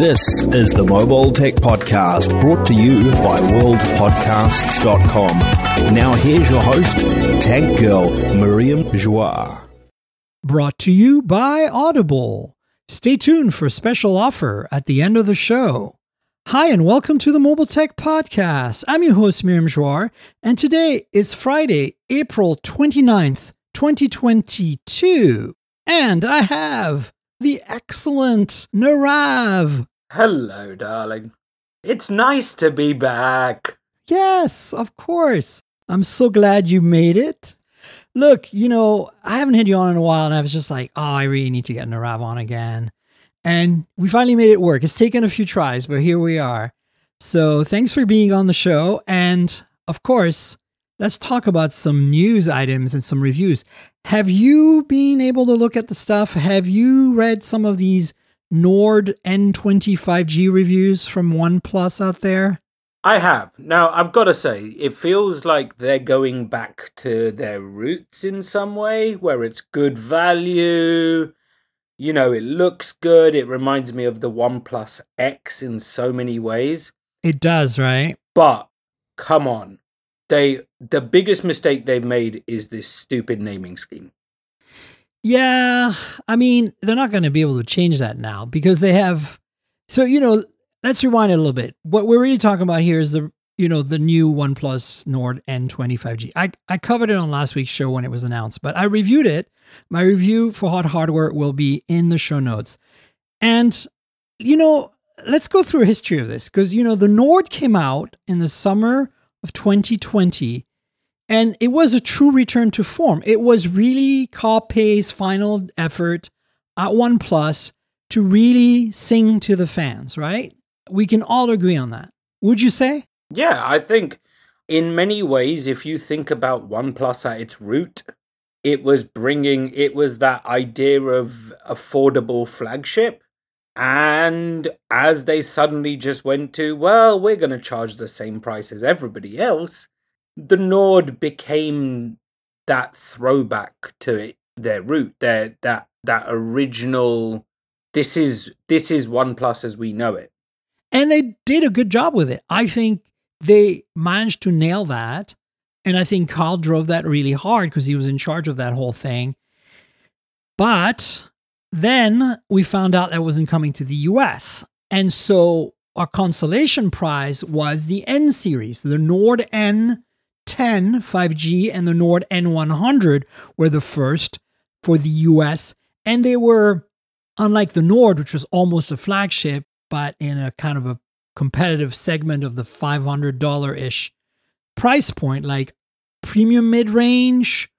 This is the Mobile Tech Podcast brought to you by worldpodcasts.com. Now here's your host, Tech Girl Miriam Joire. Brought to you by Audible. Stay tuned for a special offer at the end of the show. Hi, and welcome to the Mobile Tech Podcast. I'm your host, Miriam Joire, and today is Friday, April 29th, 2022. And I have the excellent Nirave. Hello, darling. It's nice to be back. Yes, of course. I'm so glad you made it. Look, you know, I haven't had you on in a while, and I was just like, oh, I really need to get Nirave on again. And we finally made it work. It's taken a few tries, but here we are. So thanks for being on the show. And of course, let's talk about some news items and some reviews. Have you been able to look at the stuff? Have you read some of these Nord N20 5G reviews from OnePlus out there? I have. Now, I've got to say, it feels like they're going back to their roots in some way, where it's good value. You know, it looks good. It reminds me of the OnePlus X in so many ways. It does, right? But come on. They the biggest mistake they've made is this stupid naming scheme. Yeah, I mean, they're not going to be able to change that now because they have. So, you know, let's rewind a little bit. What we're really talking about here is the, you know, the new OnePlus Nord N20 5G. I, I covered it on last week's show when it was announced, but I reviewed it. My review for Hot Hardware will be in the show notes. And, you know, let's go through a history of this because, you know, the Nord came out in the summer of 2020 and it was a true return to form. It was really Carl Pei's final effort at OnePlus to really sing to the fans, right? We can all agree on that. Would you say? Yeah, I think in many ways, if you think about OnePlus at its root, it was bringing, it was that idea of affordable flagship. And as they suddenly just went to, well, we're going to charge the same price as everybody else, the Nord became that throwback to it, their root, their that that original. This is this is OnePlus as we know it, and they did a good job with it. I think they managed to nail that, and I think Carl drove that really hard because he was in charge of that whole thing. But then we found out that wasn't coming to the US. And so our consolation prize was the N series, the Nord N 10 5G and the Nord N100 were the first for the US. And they were, unlike the Nord, which was almost a flagship, but in a kind of a competitive segment of the $500 ish price point, like premium mid range,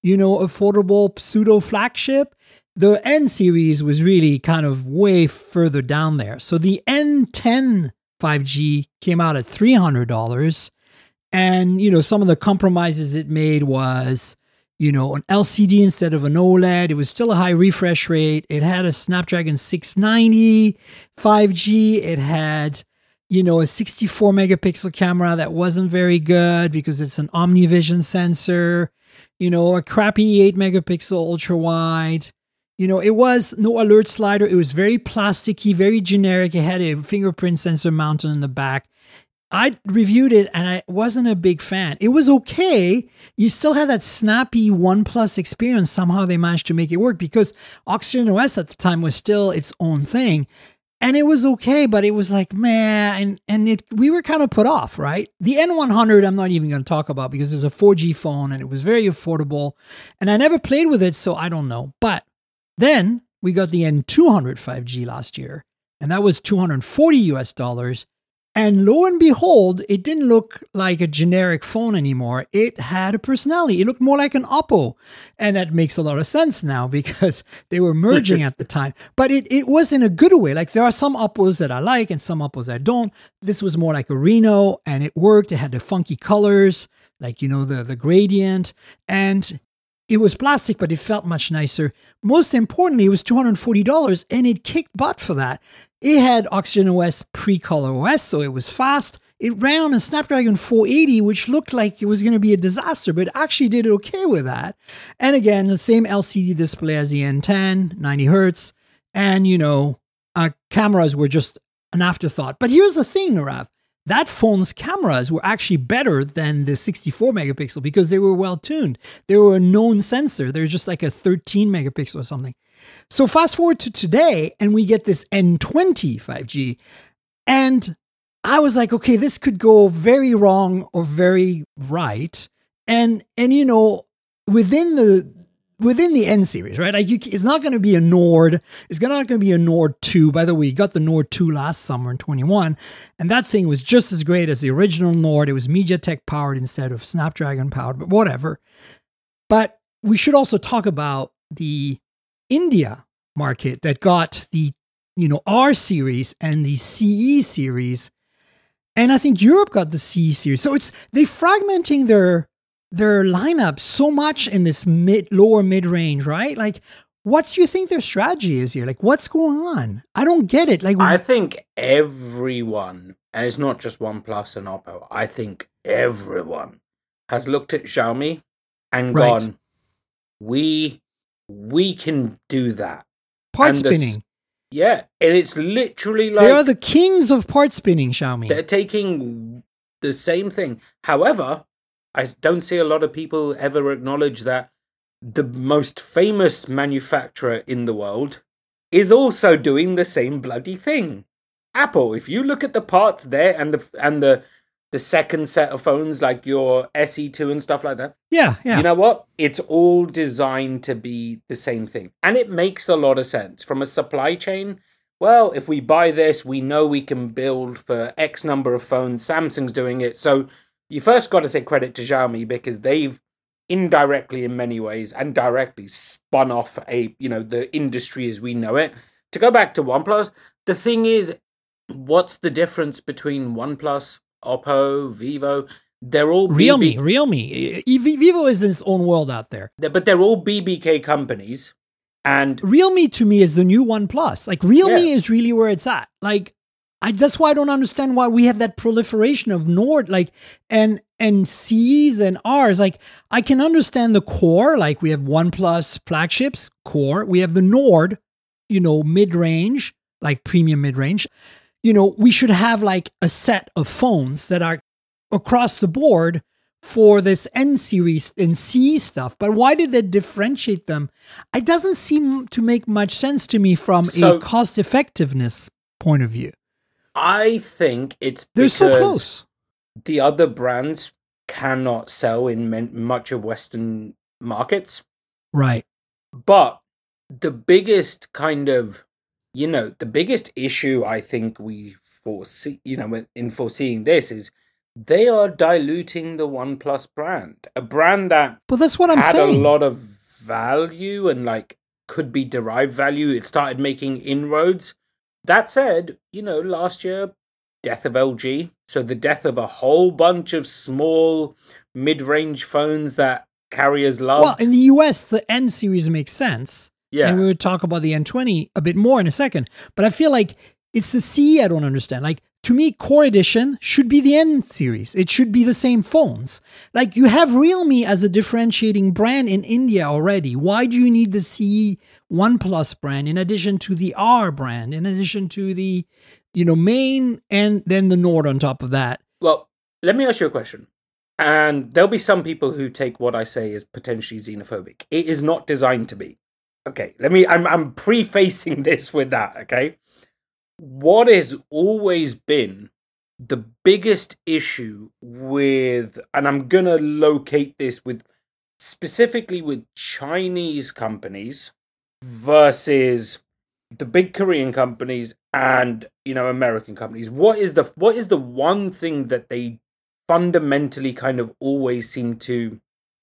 you know, affordable pseudo flagship. The N series was really kind of way further down there. So the N10 5G came out at $300 and, you know, some of the compromises it made was, you know, an LCD instead of an OLED. It was still a high refresh rate. It had a Snapdragon 690 5G. It had, you know, a 64 megapixel camera that wasn't very good because it's an OmniVision sensor, you know, a crappy 8 megapixel ultra wide. You know, it was no alert slider. It was very plasticky, very generic. It had a fingerprint sensor mounted in the back. I reviewed it and I wasn't a big fan. It was okay. You still had that snappy OnePlus experience. Somehow they managed to make it work because Oxygen OS at the time was still its own thing. And it was okay, but it was like, man, and, and it we were kind of put off, right? The N100, I'm not even going to talk about because it's a 4G phone and it was very affordable. And I never played with it, so I don't know. But then we got the N200 5G last year, and that was 240 US dollars and lo and behold, it didn't look like a generic phone anymore. It had a personality. It looked more like an Oppo. And that makes a lot of sense now because they were merging at the time. But it, it was in a good way. Like there are some Oppos that I like and some Oppos I don't. This was more like a Reno and it worked. It had the funky colors, like, you know, the, the gradient. And it was plastic, but it felt much nicer. Most importantly, it was $240 and it kicked butt for that. It had Oxygen OS pre Color OS, so it was fast. It ran on a Snapdragon 480, which looked like it was going to be a disaster, but actually did okay with that. And again, the same LCD display as the N10, 90 hertz, and you know, uh, cameras were just an afterthought. But here's the thing, Nirave. That phone's cameras were actually better than the 64 megapixel because they were well tuned. They were a known sensor. They're just like a 13 megapixel or something. So fast forward to today, and we get this N20 5G. And I was like, okay, this could go very wrong or very right. And and you know, within the within the N series, right? Like you, it's not going to be a Nord. It's not going to be a Nord 2. By the way, you got the Nord 2 last summer in 21, and that thing was just as great as the original Nord. It was MediaTek powered instead of Snapdragon powered, but whatever. But we should also talk about the India market that got the you know R series and the CE series. And I think Europe got the CE series. So it's they fragmenting their their lineup so much in this mid lower mid range, right? Like what do you think their strategy is here? Like what's going on? I don't get it. Like I think everyone, and it's not just OnePlus and Oppo, I think everyone has looked at Xiaomi and right. gone, we we can do that. Part spinning. Yeah, and it's literally like they are the kings of part spinning, Xiaomi. They're taking the same thing. However, I don't see a lot of people ever acknowledge that the most famous manufacturer in the world is also doing the same bloody thing. Apple, if you look at the parts there and the and the the second set of phones like your SE2 and stuff like that. Yeah, yeah. You know what? It's all designed to be the same thing. And it makes a lot of sense from a supply chain. Well, if we buy this, we know we can build for X number of phones. Samsung's doing it. So you first got to say credit to Xiaomi because they've indirectly in many ways and directly spun off a, you know, the industry as we know it. To go back to OnePlus, the thing is what's the difference between OnePlus Oppo, Vivo. They're all Realme. BB- Realme. Vivo is in its own world out there. But they're all BBK companies. And Realme to me is the new OnePlus. Like Realme yeah. is really where it's at. Like I that's why I don't understand why we have that proliferation of Nord like and and C's and R's. Like I can understand the core, like we have OnePlus flagships, core. We have the Nord, you know, mid range, like premium mid range you know, we should have like a set of phones that are across the board for this N series and C stuff. But why did they differentiate them? It doesn't seem to make much sense to me from so, a cost effectiveness point of view. I think it's they're so close. The other brands cannot sell in much of Western markets, right? But the biggest kind of you know, the biggest issue I think we foresee, you know, in foreseeing this is they are diluting the OnePlus brand, a brand that but that's what I'm had saying. a lot of value and like could be derived value. It started making inroads. That said, you know, last year death of LG, so the death of a whole bunch of small mid-range phones that carriers love. Well, in the US, the N series makes sense yeah. And we would talk about the N20 a bit more in a second. But I feel like it's the C I don't understand. Like to me, Core Edition should be the N series. It should be the same phones. Like you have Realme as a differentiating brand in India already. Why do you need the C OnePlus brand in addition to the R brand, in addition to the, you know, main and then the Nord on top of that? Well, let me ask you a question. And there'll be some people who take what I say as potentially xenophobic. It is not designed to be okay, let me I'm I'm prefacing this with that, okay? What has always been the biggest issue with and I'm going to locate this with specifically with Chinese companies versus the big Korean companies and you know American companies. What is the what is the one thing that they fundamentally kind of always seem to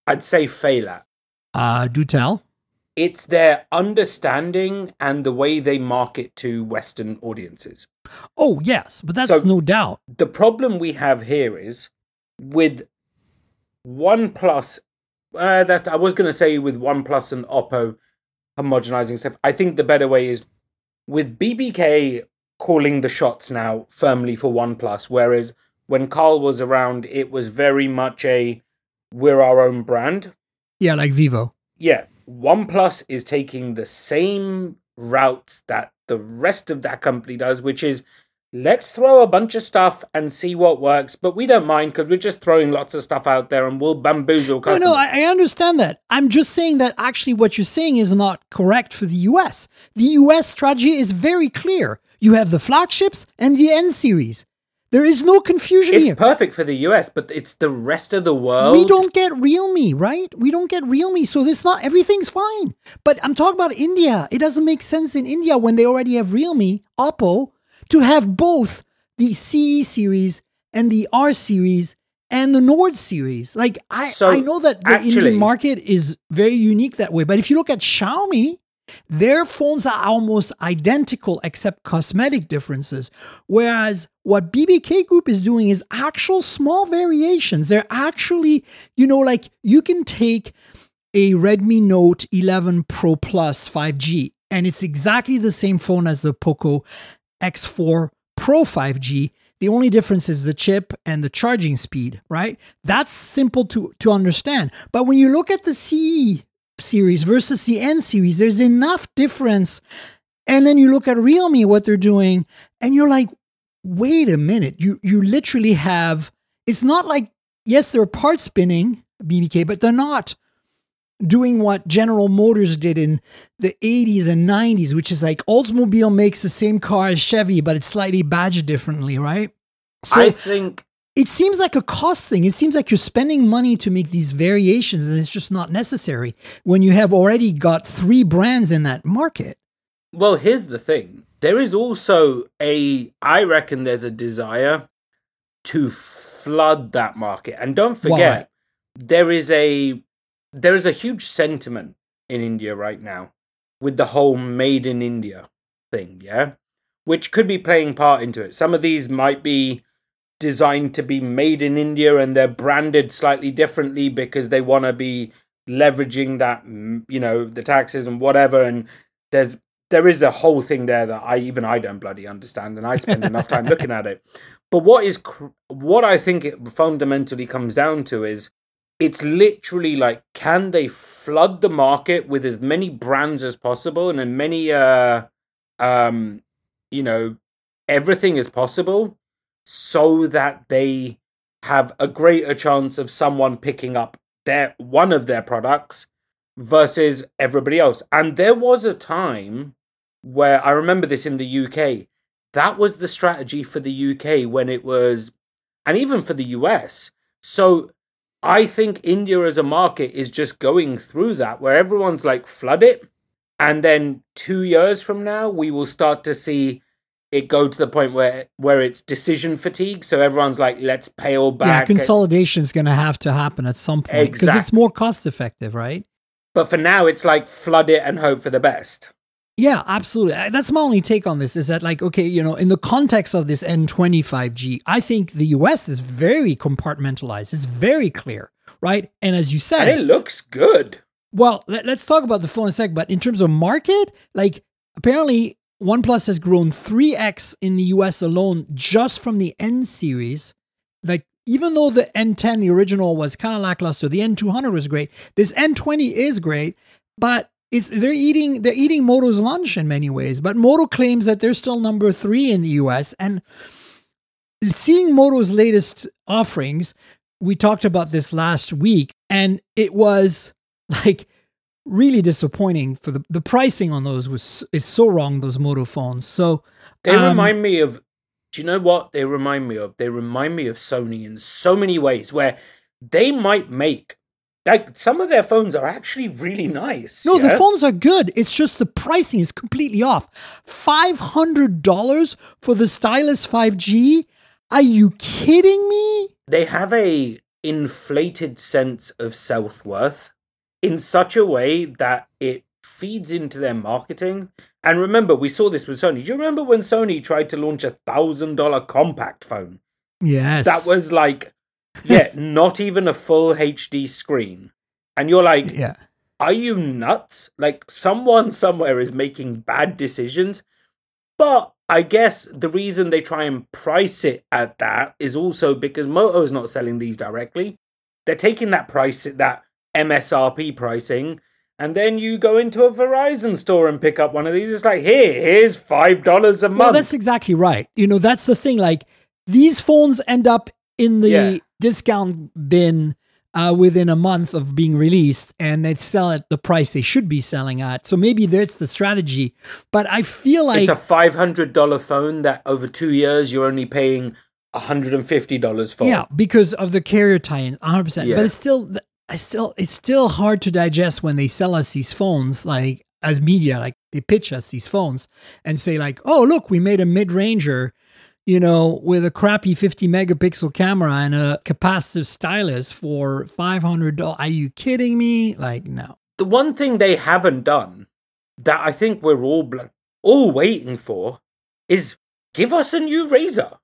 I'd say fail at? Uh do tell it's their understanding and the way they market to Western audiences. Oh, yes, but that's so no doubt. The problem we have here is with OnePlus, uh, that I was going to say with OnePlus and Oppo homogenizing stuff. I think the better way is with BBK calling the shots now firmly for OnePlus, whereas when Carl was around, it was very much a we're our own brand. Yeah, like Vivo. Yeah, OnePlus is taking the same routes that the rest of that company does, which is let's throw a bunch of stuff and see what works. But we don't mind because we're just throwing lots of stuff out there and we'll bamboozle No, no, I, I understand that. I'm just saying that actually what you're saying is not correct for the US. The US strategy is very clear. You have the flagships and the N series. There is no confusion it's here. perfect for the US, but it's the rest of the world. We don't get Realme, right? We don't get Realme, so this not everything's fine. But I'm talking about India. It doesn't make sense in India when they already have Realme, Oppo, to have both the CE series and the R series and the Nord series. Like I, So, I know that the actually- Indian market is very unique that way, but if you look at Xiaomi, their phones are almost identical except cosmetic differences. Whereas what BBK Group is doing is actual small variations. They're actually, you know, like you can take a Redmi Note 11 Pro Plus 5G and it's exactly the same phone as the Poco X4 Pro 5G. The only difference is the chip and the charging speed, right? That's simple to, to understand. But when you look at the CE series versus the N series, there's enough difference. And then you look at Realme, what they're doing, and you're like, wait a minute. You you literally have it's not like, yes, they're part spinning BBK, but they're not doing what General Motors did in the 80s and 90s, which is like Oldsmobile makes the same car as Chevy, but it's slightly badged differently, right? So I think it seems like a cost thing. It seems like you're spending money to make these variations, and it's just not necessary when you have already got three brands in that market. Well, here's the thing. There is also a, I reckon there's a desire to flood that market. And don't forget, there is a, there is a huge sentiment in India right now with the whole made in India thing, yeah? Which could be playing part into it. Some of these might be designed to be made in India and they're branded slightly differently because they want to be leveraging that, mm, you know, the taxes and whatever. And there's there is a whole thing there that I even I don't bloody understand, and I spend enough time looking at it. But what is what I think it fundamentally comes down to is it's literally like can they flood the market with as many brands as possible and as many uh um you know everything as possible so that they have a greater chance of someone picking up their one of their products versus everybody else. And there was a time where I remember this in the UK. That was the strategy for the UK when it was, and even for the US. So I think India as a market is just going through that where everyone's like, flood it. And then two years from now, we will start to see it go to the point where where it's decision fatigue. So everyone's like, let's pay all Yeah, back. consolidation is going to have to happen at some point because it's more cost effective, right? but for now, it's like flood it and hope for the best. Yeah, absolutely. That's my only take on this is that, like, okay, you know, in the context of this N20 5G, I think the US is very compartmentalized. It's very clear, right? And as you said, And it looks good. Well, let, us talk about the phone in a sec. But in terms of market, like apparently OnePlus has grown 3x in the US alone just from the N series. Like, even though the N10, the original, was kind of lackluster, the N200 was great. This N20 is great, but it's they're eating they're eating Moto's lunch in many ways. But Moto claims that they're still number three in the US. And seeing Moto's latest offerings, we talked about this last week, and it was like really disappointing for the the pricing on those was is so wrong those moto phones so They um, remind me of. Do you know what they remind me of? They remind me of Sony in so many ways where they might make. Like some of their phones are actually really nice. no yeah? the phones are good it's just the pricing is completely off $500 for the stylus 5g are you kidding me they have a inflated sense of self-worth in such a way that it feeds into their marketing. And remember we saw this with sony. Do you remember when sony tried to launch a thousand dollar compact phone? Yes. That was like yeah not even a full hd screen. And you're like yeah. Are you nuts? Like someone somewhere is making bad decisions. But i guess the reason they try and price it at that is also because moto is not selling these directly. They're taking that price at that msrp pricing and then you go into a Verizon store and pick up one of these. It's like, here, here's five dollars a month. Well, that's exactly right. You know, that's the thing. Like these phones end up in the Yeah. discount bin uh, within a month of being released, and they sell at the price they should be selling at. So maybe that's the strategy. But I feel like it's a five hundred dollar phone that over two years you're only paying hundred and fifty dollars for. Yeah, because of the carrier tie-in, 100. percent Yeah. But it's still, I still, it's still hard to digest when they sell us these phones, like as media, like they pitch us these phones and say like, oh look, we made a mid-ranger, you know, with a crappy 50 megapixel camera and a capacitive stylus for 500 dollars. Are you kidding me? Like, no. The one thing they haven't done that I think we're all bl- all waiting for is give us a new Razr.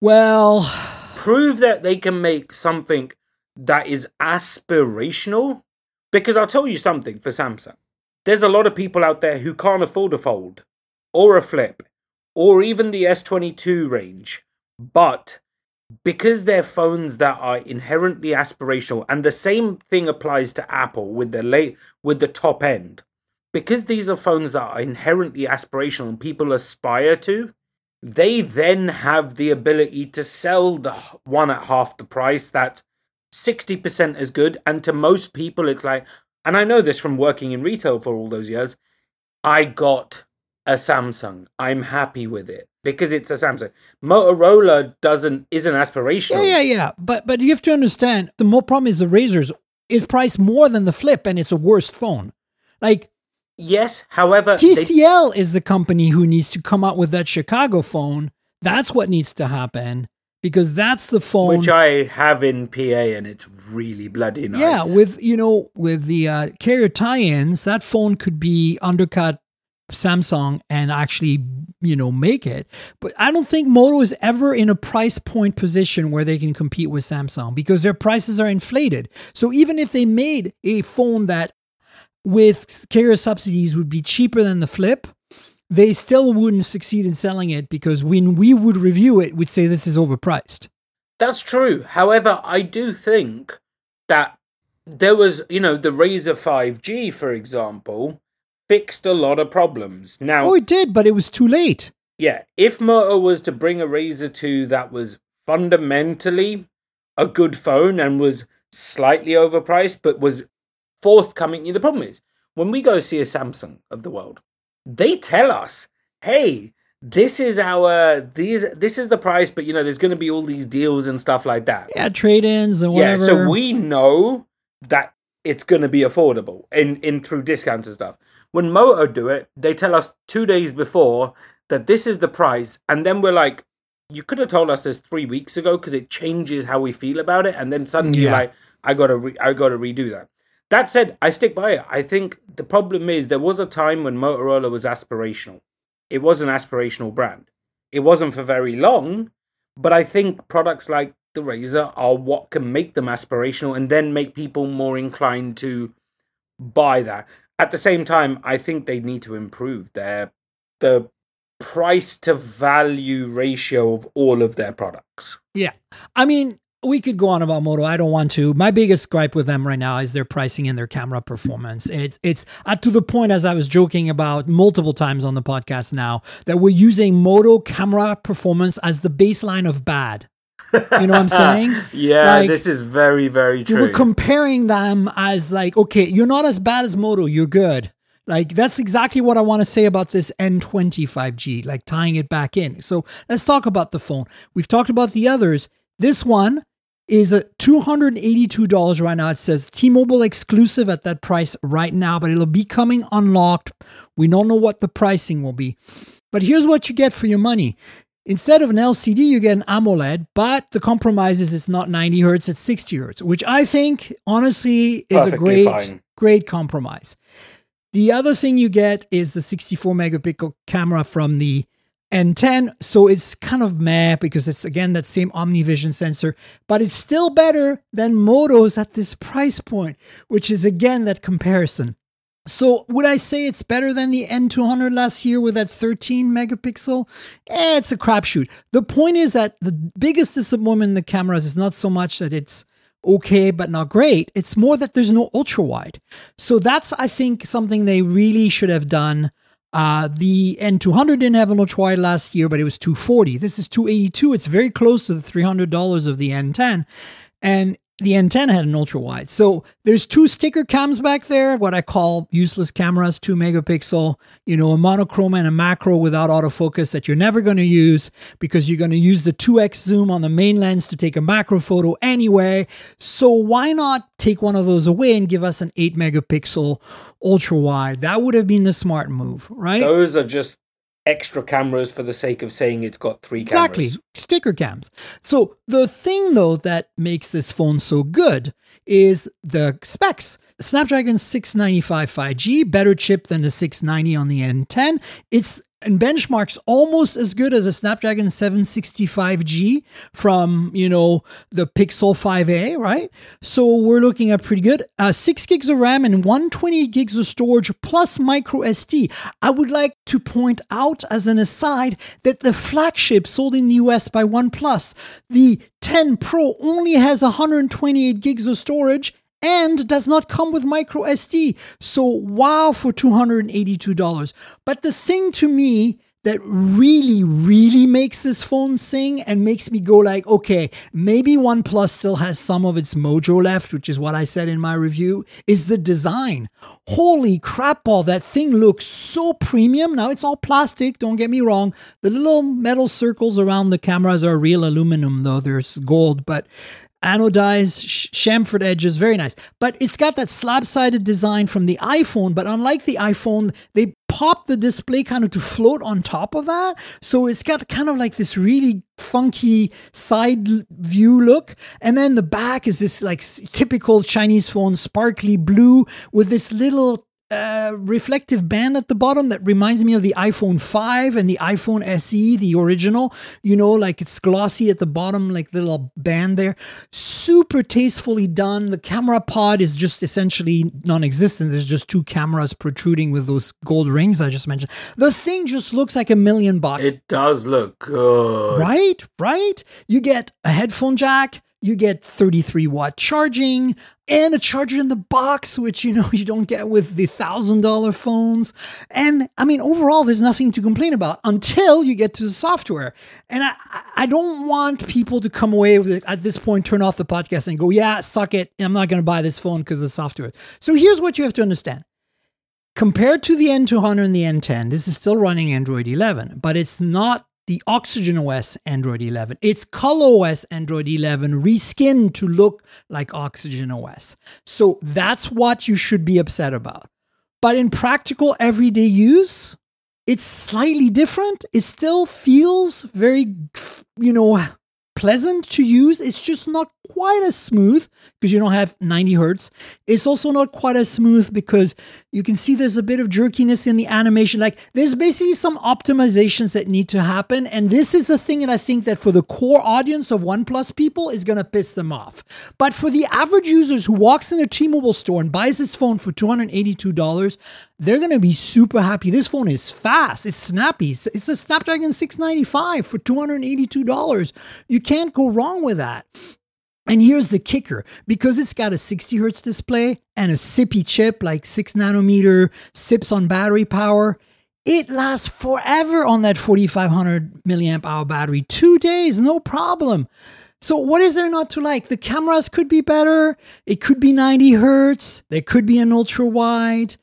Well, prove that they can make something that is aspirational. Because I'll tell you something for Samsung. There's a lot of people out there who can't afford a fold or a flip or even the S22 range. But because they're phones that are inherently aspirational, and the same thing applies to Apple with the late with the top end, because these are phones that are inherently aspirational and people aspire to, they then have the ability to sell the one at half the price that's 60% as good. And to most people, it's like, and I know this from working in retail for all those years, I got a Samsung. I'm happy with it because it's a Samsung. Motorola doesn't isn't aspirational. yeah, yeah, yeah. But but you have to understand the more problem is the Razrs is priced more than the flip, and it's a worse phone. Like Yes, however, they- TCL is the company who needs to come out with that Chicago phone. That's what needs to happen because that's the phone. which I have in PA and it's really bloody nice. Yeah, with you know with the uh, carrier tie-ins, that phone could be undercut Samsung and actually you know make it. But I don't think Moto is ever in a price point position where they can compete with Samsung because their prices are inflated. So even if they made a phone that with carrier subsidies would be cheaper than the Flip, they still wouldn't succeed in selling it because when we would review it, we'd say this is overpriced. That's true. However, I do think that there was, you know, the Razr 5G, for example, fixed a lot of problems. Now, Oh, it did, but it was too late. yeah, if Moto was to bring a Razr 2 that was fundamentally a good phone and was slightly overpriced, but was forthcoming, the problem is when we go see a Samsung of the world, they tell us, hey, this is our these this is the price, but you know, there's gonna be all these deals and stuff like that. Yeah, trade-ins and Yeah, so we know that it's going to be affordable in in through discounts and stuff. When Moto do it, they tell us two days before that this is the price, and then we're like, "You could have told us this three weeks ago because it changes how we feel about it." And then suddenly you're like, "I gotta, re- I gotta redo that." That said, I stick by it. I think the problem is there was a time when Motorola was aspirational. It was an aspirational brand. It wasn't for very long, but I think products like the Razr are what can make them aspirational and then make people more inclined to buy that. At the same time, I think they need to improve their the price to value ratio of all of their products. Yeah. I mean, we could go on about Moto. I don't want to. My biggest gripe with them right now is their pricing and their camera performance. It's it's uh, to the point as I was joking about multiple times on the podcast now that we're using Moto camera performance as the baseline of bad. You know what I'm saying? Yeah, Like, this is very very You true. We're comparing them as like, okay, you're not as bad as Moto, you're good. Like that's exactly what I want to say about this N20 5G, like tying it back in. So let's talk about the phone. We've talked about the others. This one is a $282 right now. It says T-Mobile exclusive at that price right now, but it'll be coming unlocked. We don't know what the pricing will be. But here's what you get for your money. Instead of an LCD, you get an AMOLED, but the compromise is it's not 90 hertz, it's 60 hertz, which I think honestly is a great, fine. great compromise. The other thing you get is the 64 megapixel camera from the N10. So it's kind of meh because it's again that same OmniVision sensor, but it's still better than Moto's at this price point, which is again that comparison. So would I say it's better than the N200 last year with that 13 megapixel? Eh, it's a crapshoot. The point is that the biggest disappointment in the cameras is not so much that it's okay, but not great. It's more that there's no ultra wide. So that's, I think, something they really should have done. Uh, the N200 didn't have an ultra wide last year, but it was 240. This is 282. It's very close to the $300 of the N10. And the N10 had an ultra wide. So there's two sticker cams back there, what I call useless cameras, two megapixel, you know, a monochrome and a macro without autofocus that you're never going to use because you're going to use the 2x zoom on the main lens to take a macro photo anyway. So why not take one of those away and give us an 8 megapixel ultra wide? That would have been the smart move, right? Those are just extra cameras for the sake of saying it's got three exactly. cameras. Exactly, sticker cams. So the thing though that makes this phone so good is the specs. Snapdragon 695 5G, better chip than the 690 on the N10. It's and benchmarks almost as good as a Snapdragon 765G from, you know, the Pixel 5a, right? So we're looking at pretty good. Uh, 6 gigs of RAM and 128 gigs of storage plus micro SD. I would like to point out as an aside that the flagship sold in the US by OnePlus, the 10 Pro only has 128 gigs of storage and does not come with micro SD. So wow for $282. But the thing to me that really, really makes this phone sing and makes me go like, okay, maybe OnePlus still has some of its mojo left, which is what I said in my review, is the design. Holy crap ball, that thing looks so premium. Now it's all plastic, don't get me wrong. The little metal circles around the cameras are real aluminum, though there's gold, but anodized chamfered edges, very nice. But it's got that slab sided design from the iPhone, but unlike the iPhone, they pop the display kind of to float on top of that. So it's got kind of like this really funky side view look. And then the back is this like typical Chinese phone, sparkly blue with this little uh, reflective band at the bottom that reminds me of the iPhone 5 and the iPhone SE, the original. You know, like it's glossy at the bottom, like the little band there. Super tastefully done. The camera pod is just essentially non existent. There's just two cameras protruding with those gold rings I just mentioned. The thing just looks like a million bucks. It does look good. Right? Right? You get a headphone jack you get 33 watt charging and a charger in the box, which you know you don't get with the thousand dollar phones. And I mean, overall, there's nothing to complain about until you get to the software. And I, I don't want people to come away with it at this point, turn off the podcast and go, yeah, suck it. I'm not going to buy this phone because of the software. So here's what you have to understand. Compared to the N200 and the N10, this is still running Android 11, but it's not the Oxygen OS Android 11. It's ColorOS Android 11 reskinned to look like Oxygen OS. So that's what you should be upset about. But in practical everyday use, it's slightly different. It still feels very, you know, pleasant to use. It's just not quite as smooth because you don't have 90 hertz. It's also not quite as smooth because you can see there's a bit of jerkiness in the animation. Like there's basically some optimizations that need to happen. And this is the thing that I think that for the core audience of OnePlus people is going to piss them off. But for the average users who walks in a T-Mobile store and buys this phone for $282, they're going to be super happy. This phone is fast. It's snappy. It's a Snapdragon 695 for $282. You can't go wrong with that. And here's the kicker because it's got a 60 hertz display and a SiPi chip, like 6 nanometer, sips on battery power. It lasts forever on that 4500 milliamp hour battery. Two days, no problem. So, what is there not to like? The cameras could be better. It could be 90 hertz. There could be an ultra wide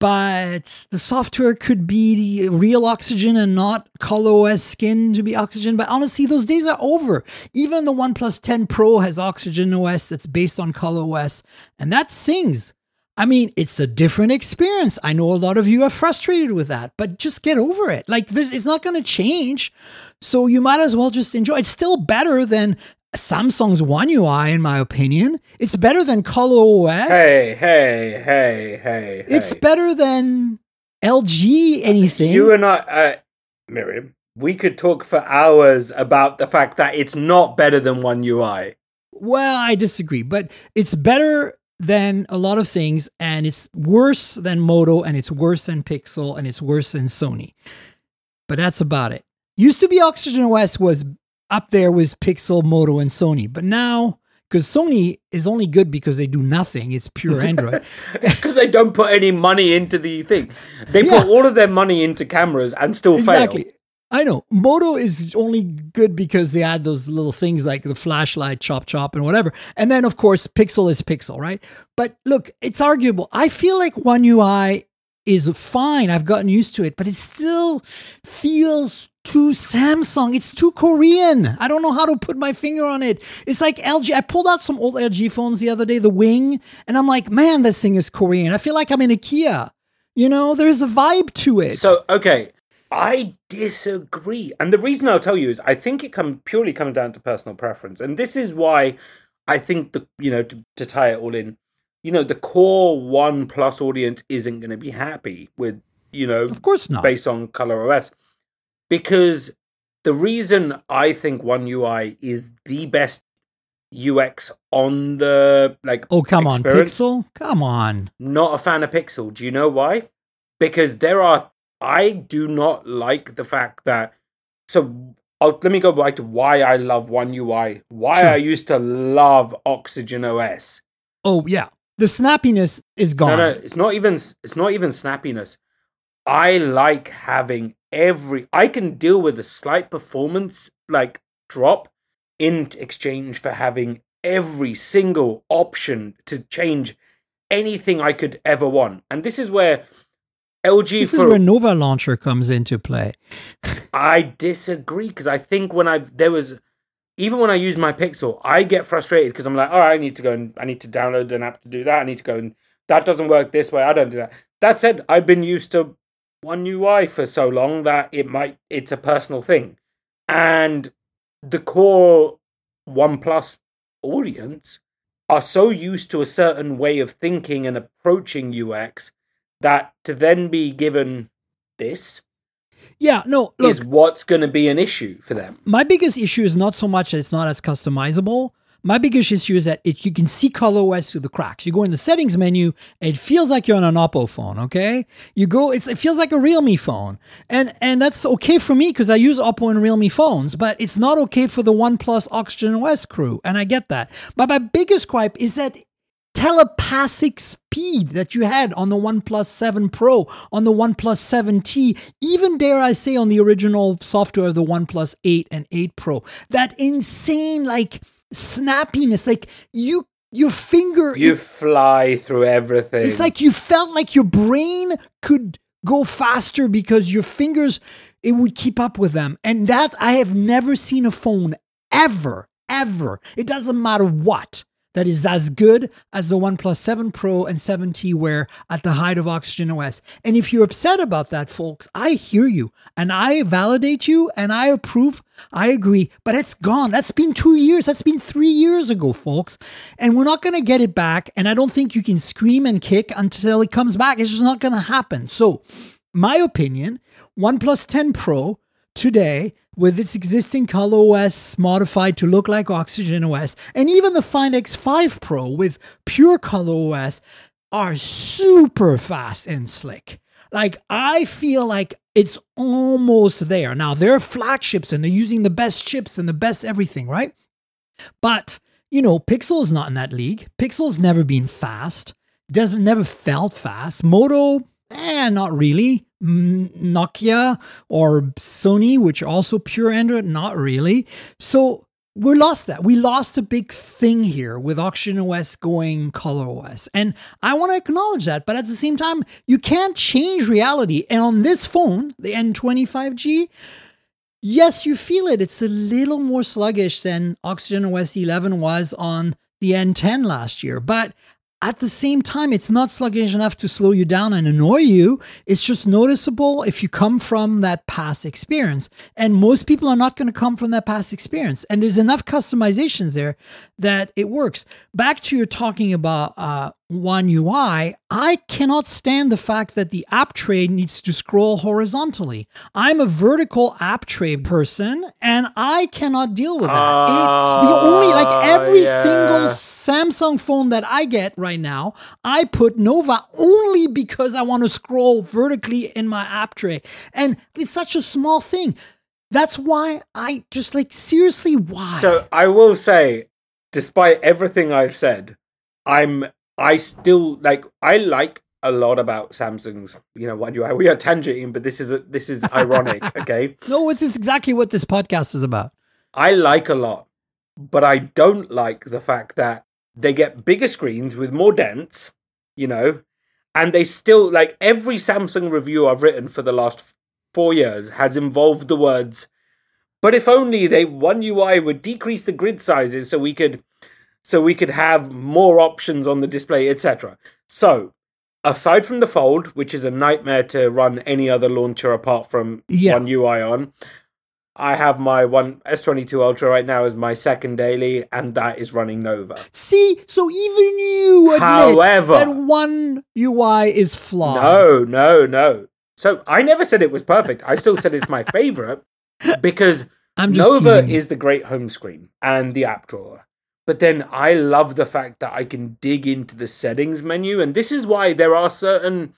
but the software could be the real oxygen and not ColorOS skin to be oxygen. But honestly, those days are over. Even the OnePlus 10 Pro has Oxygen OS that's based on ColorOS, and that sings. I mean, it's a different experience. I know a lot of you are frustrated with that, but just get over it. Like, this, it's not going to change. So you might as well just enjoy. It's still better than Samsung's One UI, in my opinion. It's better than Color OS. Hey, hey, hey, hey. It's better than LG anything. You and I, uh, Miriam, we could talk for hours about the fact that it's not better than One UI. Well, I disagree, but it's better than a lot of things, and it's worse than Moto, and it's worse than Pixel, and it's worse than Sony. But that's about it. Used to be Oxygen OS was up there with Pixel, Moto, and Sony. But now Because Sony is only good because they do nothing. It's pure Android. it's because they don't put any money into the thing. They Yeah. put all of their money into cameras and still exactly. fail. I know. Moto is only good because they add those little things like the flashlight, chop chop, and whatever. And then, of course, Pixel is Pixel, right? But look, it's arguable. I feel like One UI is fine. I've gotten used to it, but it still feels too Samsung. It's too Korean. I don't know how to put my finger on it. It's like LG. I pulled out some old LG phones the other day, the Wing, and I'm like, man, this thing is Korean. I feel like I'm in IKEA. You know, there's a vibe to it. So okay, I disagree, and the reason I'll tell you is I think it come purely comes down to personal preference, and this is why I think the you know to, to tie it all in, you know, the core One Plus audience isn't going to be happy with you know of course not. based on Color OS because the reason I think One UI is the best UX on the like Oh, come experience, on, Pixel? Come on. not a fan of Pixel. Do you know why? Because there are. I do not like the fact that. So I'll, let me go back to why I love One UI. Why Sure. I used to love Oxygen OS. Oh, yeah. The snappiness is gone. No, no, it's not even. It's not even snappiness. I like having every. I can deal with a slight performance like drop in exchange for having every single option to change anything I could ever want. And this is where LG This is where Nova Launcher comes into play. I disagree because I think when I there was even when I use my Pixel, I get frustrated because I'm like, oh, I need to go and I need to download an app to do that. I need to go and that doesn't work this way. I don't do that. That said, I've been used to One UI for so long that it might it's a personal thing, and the core OnePlus audience are so used to a certain way of thinking and approaching UX that to then be given this Yeah, no, look, is what's going to be an issue for them. my biggest issue is not so much that it's not as customizable. My biggest issue is that it, you can see ColorOS through the cracks. You go in the settings menu, it feels like you're on an Oppo phone. Okay, you go, it's, it feels like a Realme phone, and and that's okay for me because I use Oppo and Realme phones. But it's not okay for the OnePlus Oxygen OS crew, and I get that. But my biggest gripe is that telepathic speed that you had on the OnePlus 7 Pro, on the OnePlus 7T, even dare I say on the original software of the OnePlus 8 and 8 Pro. That insane like snappiness, like you your finger You it- fly through everything. it's like you felt like your brain could go faster because your fingers it would keep up with them. And that I have never seen a phone ever, ever. It doesn't matter what. That is as good as the OnePlus 7 Pro and 7T were at the height of Oxygen OS. And if you're upset about that, folks, I hear you and I validate you and I approve. I agree, but it's gone. That's been two years. That's been three years ago, folks. And we're not going to get it back. And I don't think you can scream and kick until it comes back. It's just not going to happen. So, my opinion OnePlus 10 Pro today, with its existing ColorOS modified to look like Oxygen OS, and even the Find X5 Pro with pure ColorOS, are super fast and slick. Like, I feel like it's almost there. Now, they're flagships and they're using the best chips and the best everything, right? But, you know, Pixel is not in that league. Pixel's never been fast, doesn't never felt fast. Moto, eh, not really. Nokia or Sony, which also pure Android, not really. So we lost that. We lost a big thing here with Oxygen OS going Color OS. And I want to acknowledge that. But at the same time, you can't change reality. And on this phone, the N20 5G, yes, you feel it. It's a little more sluggish than Oxygen OS 11 was on the N10 last year. But at the same time, it's not sluggish enough to slow you down and annoy you. It's just noticeable if you come from that past experience. And most people are not going to come from that past experience. And there's enough customizations there that it works. Back to your talking about uh, One UI, I cannot stand the fact that the app tray needs to scroll horizontally. I'm a vertical app tray person and I cannot deal with that. it's the ah, only, like every yeah. single Samsung phone that I get right now, I put Nova only because I want to scroll vertically in my app tray. And it's such a small thing. That's why I just like seriously why? So I will say, despite everything I've said, I'm I still like I like a lot about Samsung's, you know, One UI. We are tangenting, but this is a, this is ironic, okay? No, this is exactly what this podcast is about. I like a lot, but I don't like the fact that they get bigger screens with more dents, you know, and they still like every Samsung review I've written for the last four years has involved the words. But if only they One UI would decrease the grid sizes so we could so we could have more options on the display, etc. So aside from the fold, which is a nightmare to run any other launcher apart from Yeah. One UI on, I have my one S22 Ultra right now as my second daily, and that is running Nova. See, so even you admit However- that one UI is flawed. No, no, no. So I never said it was perfect. I still said it's my favorite because Nova you. is the great home screen and the app drawer. But then I love the fact that I can dig into the settings menu. And this is why there are certain,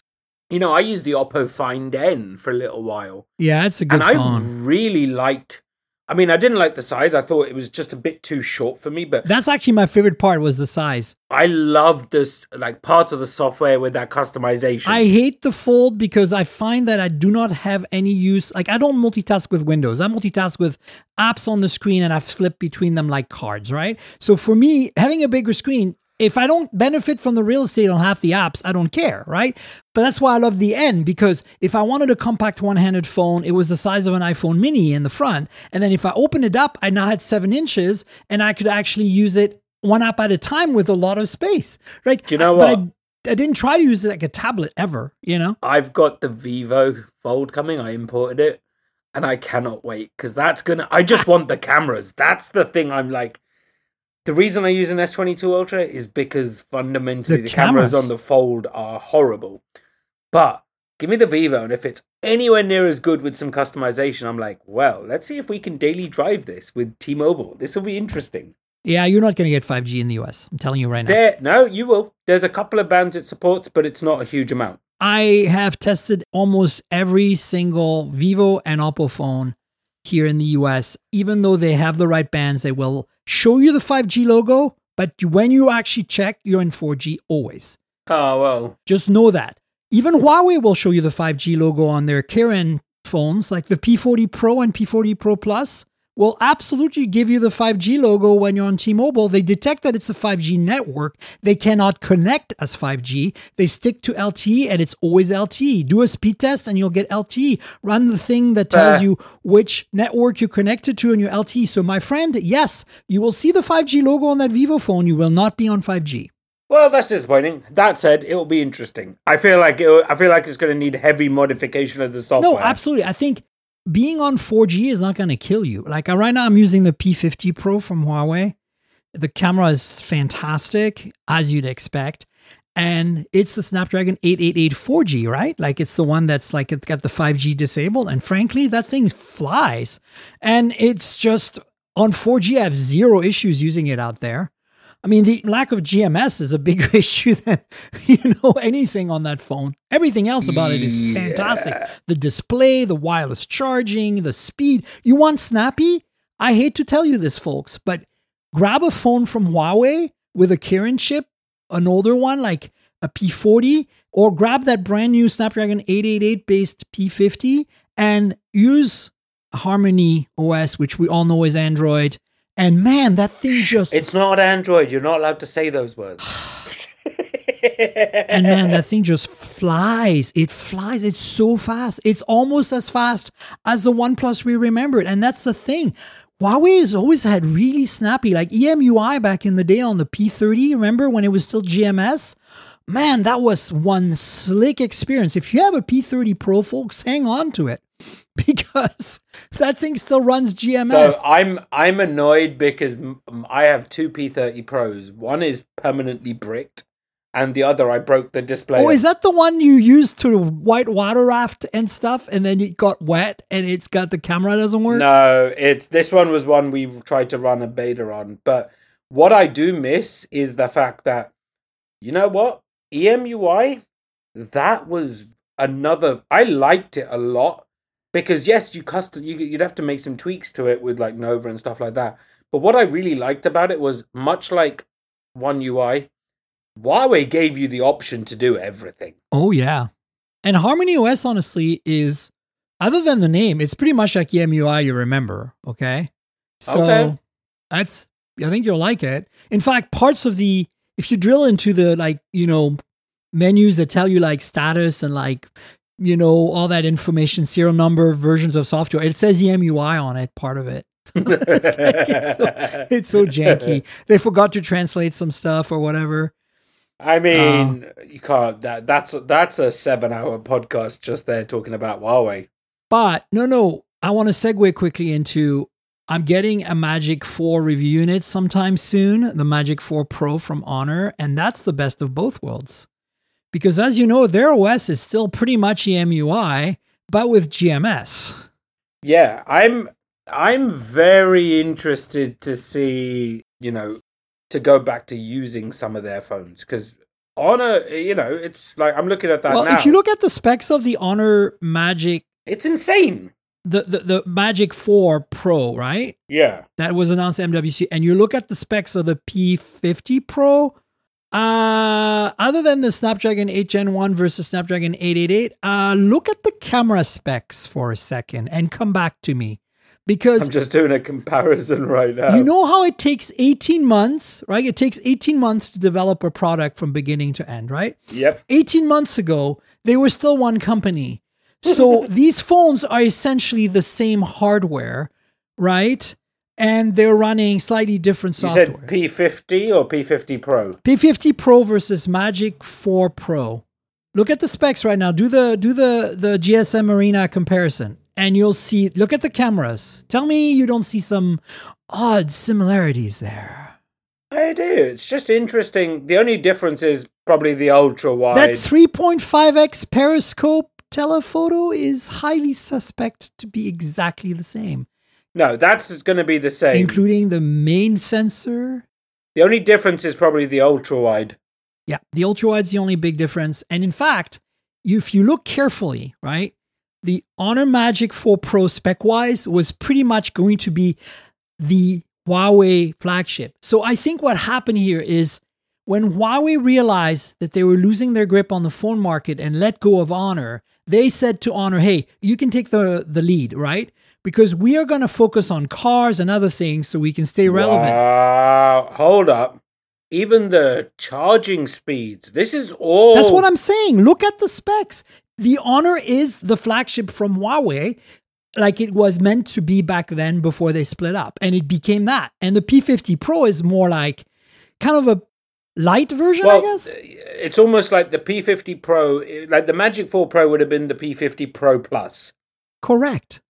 you know, I used the Oppo Find N for a little while. yeah, it's a good one. and phone. I really liked, I mean, I didn't like the size. I thought it was just a bit too short for me. But That's actually my favorite part was the size. I loved this, like, part of the software with that customization. I hate the fold because I find that I do not have any use. Like I don't multitask with Windows. I multitask with apps on the screen and I flip between them like cards, right? So for me, having a bigger screen, if I don't benefit from the real estate on half the apps, I don't care, right? But that's why I love the N because if I wanted a compact one-handed phone, it was the size of an iPhone mini in the front. And then if I open it up, I now had seven inches and I could actually use it one app at a time with a lot of space, right? Do you know But what? I, I didn't try to use it like a tablet ever, you know? I've got the Vivo Fold coming. I imported it, and I cannot wait because that's gonna. I just want the cameras. That's the thing. I'm like. The reason I use an S22 Ultra is because fundamentally The the, cameras. cameras. on the Fold are horrible. But give me the Vivo, and if it's anywhere near as good with some customization, I'm like, well, let's see if we can daily drive this with T-Mobile. This will be interesting. Yeah, you're not going to get 5G in the US. I'm telling you right now. There, no, you will. There's a couple of bands it supports, but it's not a huge amount. I have tested almost every single Vivo and Oppo phone here in the US. Even though they have the right bands, they will show you the 5G logo, but when you actually check, you're in 4G always. Oh well, Just know that. Even Huawei will show you the 5G logo on their Kirin phones, like the P40 Pro and P40 Pro Plus. Will absolutely give you the 5G logo when you're on T-Mobile. They detect that it's a 5G network. They cannot connect as 5G. They stick to LTE and it's always LTE. Do a speed test and you'll get LTE. Run the thing that tells Uh. you which network you're connected to in your LTE. So my friend, yes, you will see the 5G logo on that Vivo phone. You will not be on 5G. Well, that's disappointing. That said, it'll be interesting. I feel like it, I feel like it's going to need heavy modification of the software. No, absolutely. I think being on 4G is not going to kill you. Like right now, I'm using the P50 Pro from Huawei. The camera is fantastic, as you'd expect. And it's the Snapdragon 888 4G, right? Like it's the one that's like it's got the 5G disabled. And frankly, that thing flies. And it's just on 4G, I have zero issues using it out there. I mean, the lack of GMS is a bigger issue than you know anything on that phone. Everything else about it is fantastic. The display, the wireless charging, the speed. You want snappy? I hate to tell you this, folks, but grab a phone from Huawei with a Kirin chip, an older one like a P40, or grab that brand new Snapdragon 888 based P50 and use Harmony OS, which we all know is Android. And man, that thing just It's not Android. You're not allowed to say those words. and man, that thing just flies. It flies. It's so fast. It's almost as fast as the OnePlus we remembered. And that's the thing. Huawei has always had really snappy, like EMUI back in the day on the P30. Remember when it was still GMS? Man, that was one slick experience. If you have a P30 Pro, folks, hang on to it because that thing still runs GMS. so I'm I'm annoyed because I have two P30 Pros. One is permanently bricked, and the other I broke the display. Oh, is that the one you used to white water raft and stuff, and then it got wet and it's got the camera doesn't work? No, it's this one was one we tried to run a beta on. But what I do miss is the fact that you know what EMUI that was another. I liked it a lot because yes, you custom you you'd have to make some tweaks to it with like Nova and stuff like that. But what I really liked about it was much like One UI, Huawei gave you the option to do everything. Oh yeah. And Harmony OS honestly is other than the name, it's pretty much like EMUI you remember, okay? So Okay. that's I think you'll like it. In fact, parts of the if you drill into the like, you know, menus that tell you like status and like you know all that information, serial number, versions of software. It says EMUI on it, part of it. it's, like, it's, so, it's so janky. They forgot to translate some stuff or whatever. I uh, mean, you can't. That that's that's a seven-hour podcast just there talking about Huawei. But no, no, I want to segue quickly into I'm getting a Magic 4 review unit sometime soon, the Magic 4 Pro from Honor, and that's the best of both worlds. Because as you know, their OS is still pretty much EMUI, but with GMS. Yeah, I'm I'm very interested to see, you know, to go back to using some of their phones because Honor, you know, it's like I'm looking at that well, now. if you look at the specs of the Honor Magic, it's insane. the, the, the Magic 4 Pro, right? Yeah. that was announced at MWC, and you look at the specs of the P50 Pro, uh, other than the Snapdragon 8 Gen 1 versus Snapdragon 888, uh, look at the camera specs for a second and come back to me. Because I'm just doing a comparison right now. you know how it takes 18 months, right? It takes 18 months to develop a product from beginning to end, right? Yep. 18 months ago, they were still one company. So these phones are essentially the same hardware, right? And they're running slightly different software. You said P50 or P50 Pro? P50 Pro versus Magic 4 Pro. Look at the specs right now. Do the do the the GSM Arena comparison and you'll see look at the cameras. Tell me you don't see some odd similarities there. I do. It's just interesting. The only difference is probably the ultra wide. That 3.5x periscope telephoto is highly suspect to be exactly the same, no, that's going to be the same. including the main sensor. the only difference is probably the ultra wide. Yeah, the ultra wide's the only big difference. And in fact, if you look carefully, right, the Honor Magic 4 Pro spec wise was pretty much going to be the Huawei flagship. So I think what happened here is when Huawei realized that they were losing their grip on the phone market and let go of Honor, they said to Honor, hey, you can take the, the lead, right? Because we are going to focus on cars and other things so we can stay relevant. Wow. Hold up. Even the charging speeds. This is all. That's what I'm saying. Look at the specs. The Honor is the flagship from Huawei, like it was meant to be back then before they split up, and it became that. And the P50 Pro is more like kind of a light version, I guess. Uh, it's almost like the P50 Pro, eh, like the Magic 4 Pro would have been the P50 Pro Plus. Correct.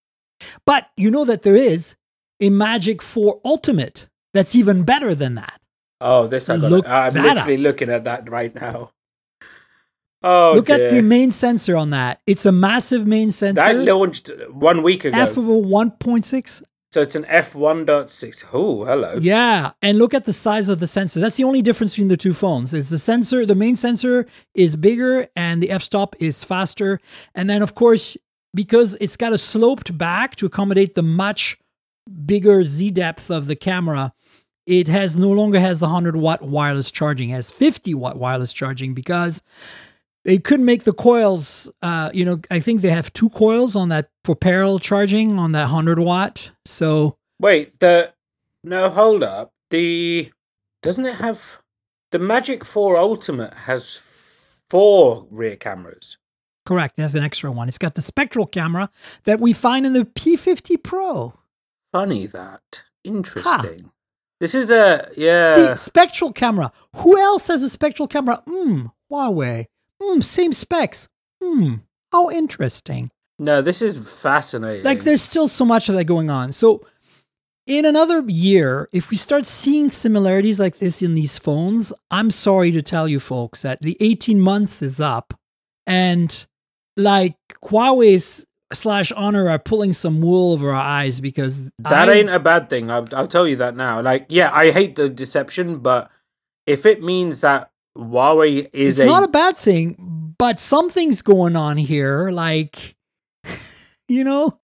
But you know that there is a Magic 4 Ultimate that's even better than that. Oh, this I got. I'm literally looking at that right now. Oh, Look at the main sensor on that. It's a massive main sensor. that launched one week ago. F of a 1.6 so it's an f1.6. Oh, hello. Yeah, and look at the size of the sensor. That's the only difference between the two phones. Is the sensor, the main sensor is bigger and the f-stop is faster. And then of course, because it's got a sloped back to accommodate the much bigger Z depth of the camera, it has no longer has the 100 watt wireless charging, has 50 watt wireless charging because they couldn't make the coils. Uh, you know, I think they have two coils on that for parallel charging on that 100 watt. So Wait, the no, hold up. The doesn't it have the Magic 4 Ultimate has four rear cameras. Correct. It has an extra one. It's got the spectral camera that we find in the P50 Pro. Funny that. Interesting. This is a yeah. See, spectral camera. Who else has a spectral camera? Hmm, Huawei. Hmm, same specs. Hmm, how interesting. no, this is fascinating. Like, there's still so much of that going on. So, in another year, if we start seeing similarities like this in these phones, I'm sorry to tell you folks that the 18 months is up and like Huawei's slash Honor are pulling some wool over our eyes because that I- ain't a bad thing. I'll, I'll tell you that now. Like, yeah, I hate the deception, but if it means that Huawei is it's a, not a bad thing, but something's going on here. Like, you know,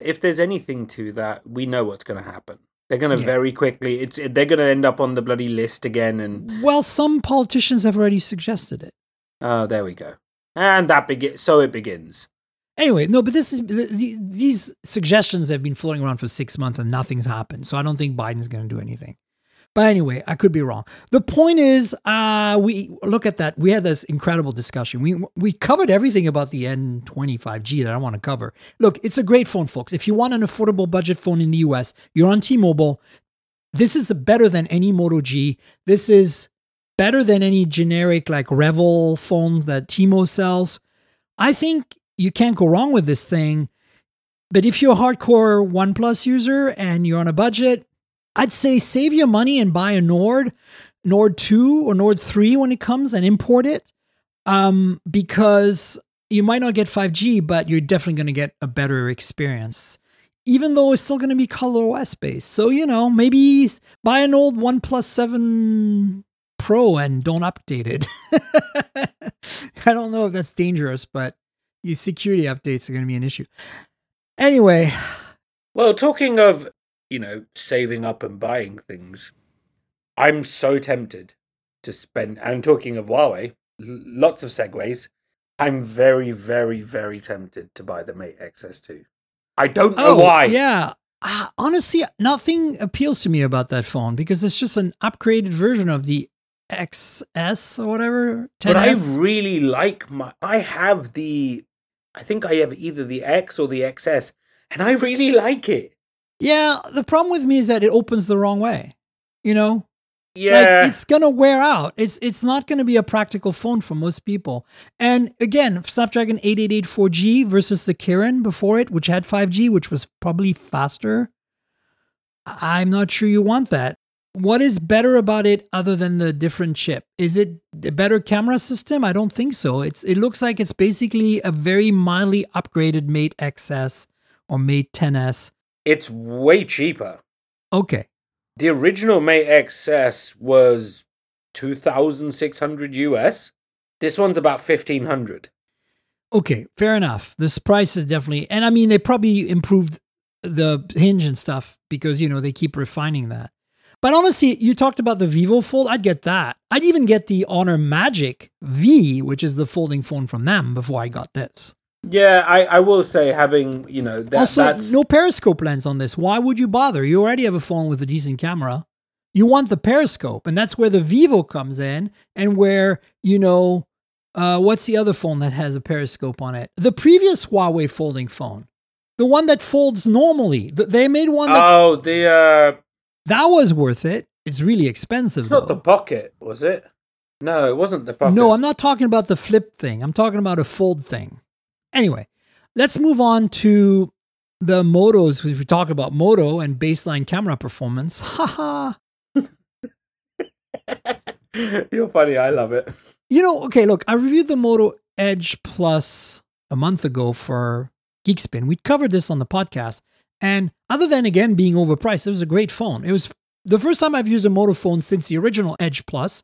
if there's anything to that, we know what's going to happen. They're going to Yeah. very quickly. It's they're going to end up on the bloody list again, and Well, some politicians have already suggested it. oh, there we go. And that begins. So it begins. Anyway, no, but this is th- th- these suggestions have been floating around for six months and nothing's happened. So I don't think Biden's going to do anything. But anyway, I could be wrong. The point is, uh, we look at that. We had this incredible discussion. We we covered everything about the N20 5G that I want to cover. Look, it's a great phone, folks. If you want an affordable budget phone in the US, you're on T-Mobile. This is better than any Moto G. This is better than any generic like REVVL phone that T-Mo sells. I think you can't go wrong with this thing. But if you're a hardcore OnePlus user and you're on a budget, I'd say save your money and buy a Nord, Nord 2 or Nord 3 when it comes and import it. Um, because you might not get 5G, but you're definitely going to get a better experience. Even though it's still going to be ColorOS based. So, you know, maybe buy an old OnePlus 7 Pro and don't update it. I don't know if that's dangerous, but your security updates are going to be an issue. Anyway, Well, talking of you know saving up and buying things, I'm so tempted to spend. And talking of Huawei, lots of segues. I'm very, very, very tempted to buy the Mate XS2. I don't know why. Oh, Yeah. Uh, honestly, nothing appeals to me about that phone because it's just an upgraded version of the XS or whatever. 10S. But I really like my. I have the. I think I have either the X or the XS, and I really like it. yeah, the problem with me is that it opens the wrong way. You know, Yeah, Like it's gonna wear out. It's it's not gonna be a practical phone for most people. And again, Snapdragon 888 4G versus the Kirin before it, which had 5G, which was probably faster. I'm not sure you want that. What is better about it other than the different chip? Is it a better camera system? I don't think so. It's it looks like it's basically a very mildly upgraded Mate XS or Mate 10s. it's way cheaper. Okay. The original Mate XS was two thousand six hundred US. This one's about fifteen hundred. Okay, fair enough. This price is definitely, and I mean, they probably improved the hinge and stuff because, you know, they keep refining that. But honestly, you talked about the Vivo Fold. I'd get that. I'd even get the Honor Magic V, which is the folding phone from them, before I got this. Yeah, I, I will say having you know that also, that's no periscope lens on this. Why would you bother? You already have a phone with a decent camera. You want the periscope, and that's where the Vivo comes in, and where you know, uh, what's the other phone that has a periscope on it? The previous Huawei folding phone, the one that folds normally. They made one that oh the uh, that was worth it. It's really expensive it's not the pocket, was it? No, it wasn't the pocket. No, I'm not talking about the flip thing. I'm talking about a fold thing. Anyway, let's move on to the motos. We talk about moto and baseline camera performance. Haha. You're funny. I love it. You know, okay, look, I reviewed the Moto Edge Plus a month ago for Geekspin. We covered this on the podcast. And other than again being overpriced, it was a great phone. It was the first time I've used a Moto phone since the original Edge Plus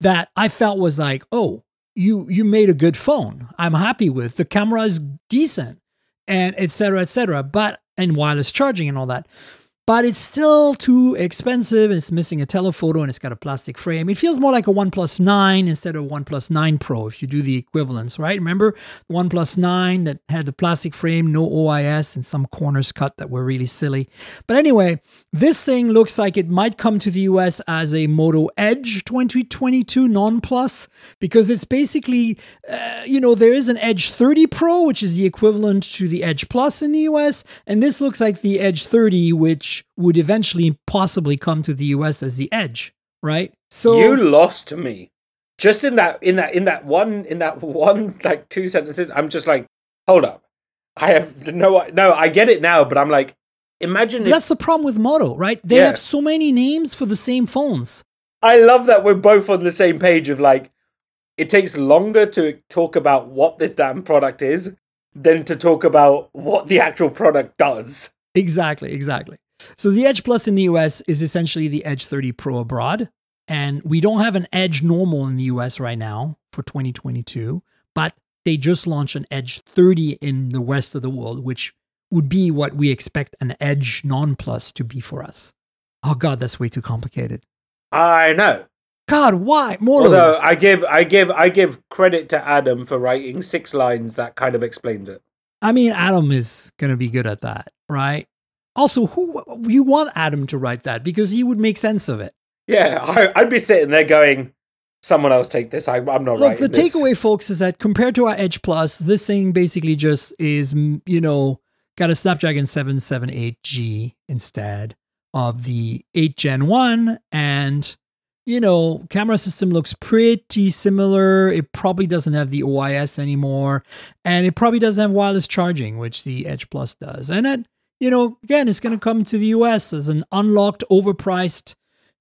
that I felt was like, oh, you you made a good phone. I'm happy with. The camera is decent and etc. cetera, et cetera. But and wireless charging and all that. But it's still too expensive. It's missing a telephoto and it's got a plastic frame. It feels more like a OnePlus 9 instead of OnePlus 9 Pro if you do the equivalence, right? Remember OnePlus 9 that had the plastic frame, no OIS, and some corners cut that were really silly. But anyway, this thing looks like it might come to the US as a Moto Edge 2022 non plus because it's basically, uh, you know, there is an Edge 30 Pro, which is the equivalent to the Edge Plus in the US. And this looks like the Edge 30, which would eventually possibly come to the US as the Edge, right? So you lost me just in that in that in that one in that one like two sentences. I'm just like, hold up. I have no no. I get it now, but I'm like, imagine if that's the problem with Moto, right? They Yeah. have so many names for the same phones. I love that we're both on the same page of like, it takes longer to talk about what this damn product is than to talk about what the actual product does. Exactly, exactly. So the Edge Plus in the US is essentially the Edge 30 Pro abroad. And we don't have an Edge normal in the US right now for 2022, but they just launched an Edge 30 in the rest of the world, which would be what we expect an Edge non plus to be for us. Oh God, that's way too complicated. I know. God, why? More Although I give I give I give credit to Adam for writing six lines that kind of explains it. I mean, Adam is gonna be good at that, right? Also, who you want Adam to write that because he would make sense of it. Yeah, I, I'd be sitting there going, "Someone else take this. I, I'm not Look, writing the this." takeaway, folks, is that compared to our Edge Plus, this thing basically just is, you know, got a Snapdragon 778G instead of the 8 Gen 1. And, you know, camera system looks pretty similar. It probably doesn't have the OIS anymore. And it probably doesn't have wireless charging, which the Edge Plus does. And that, you know, again, it's going to come to the US as an unlocked, overpriced,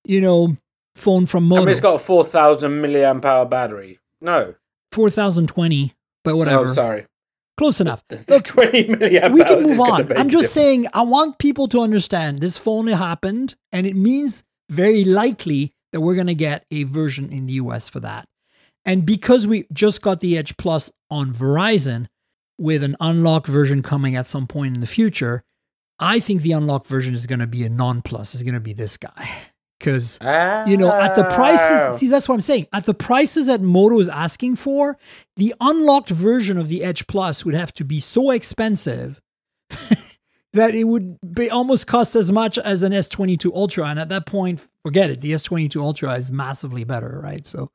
you know, phone from I mean, it's got a four thousand milliamp hour battery. No, 4020, but whatever. oh sorry, Close enough. Look, twenty milliamp. we can move on. I'm just saying, I want people to understand this phone happened, and it means very likely that we're going to get a version in the US for that. And because we just got the Edge Plus on Verizon with an unlocked version coming at some point in the future, I think the unlocked version is going to be a non plus, is going to be this guy. Because you know, at the Oh. prices, see, that's what I'm saying. At the prices that Moto is asking for, the unlocked version of the Edge Plus would have to be so expensive that it would be almost cost as much as an S22 Ultra. And at that point, forget it. The S22 Ultra is massively better, right? So,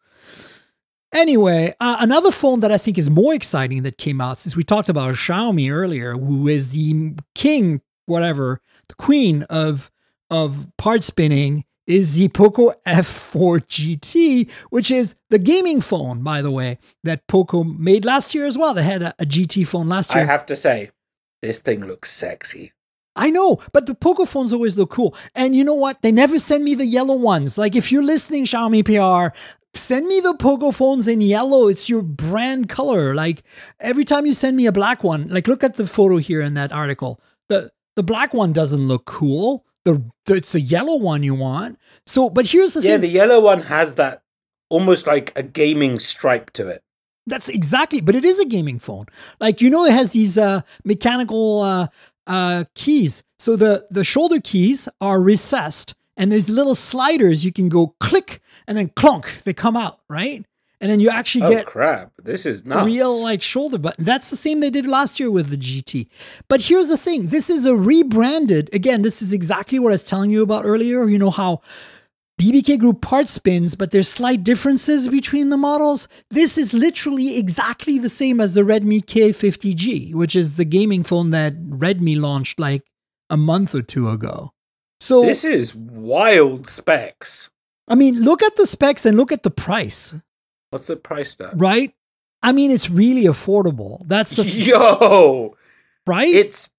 anyway, uh, another phone that I think is more exciting that came out since we talked about Xiaomi earlier, who is the king, whatever, the queen of of part spinning is the Poco F4 GT, which is the gaming phone, by the way, that Poco made last year as well. They had a, a GT phone last year. I have to say, this thing looks sexy. I know, but the Poco phones always look cool. And you know what? They never send me the yellow ones. Like if you're listening, Xiaomi PR, send me the Poco phones in yellow. It's your brand color. Like every time you send me a black one, like look at the photo here in that article. The the black one doesn't look cool. The, the it's the yellow one you want. So, but here's the Yeah, thing. the yellow one has that almost like a gaming stripe to it. That's exactly, but it is a gaming phone. Like you know, it has these uh, mechanical uh, uh, keys. So the the shoulder keys are recessed, and there's little sliders you can go click and then clunk. They come out right, and then you actually Oh get crap! This is nuts. real like shoulder button. That's the same they did last year with the GT. But here's the thing: this is a rebranded. Again, this is exactly what I was telling you about earlier. You know how BBK Group part spins, but there's slight differences between the models. This is literally exactly the same as the Redmi K50G, which is the gaming phone that Redmi launched like a month or two ago. So This is wild specs. I mean, look at the specs and look at the price, What's the price tag? right? I mean, it's really affordable. That's the Yo, right. it's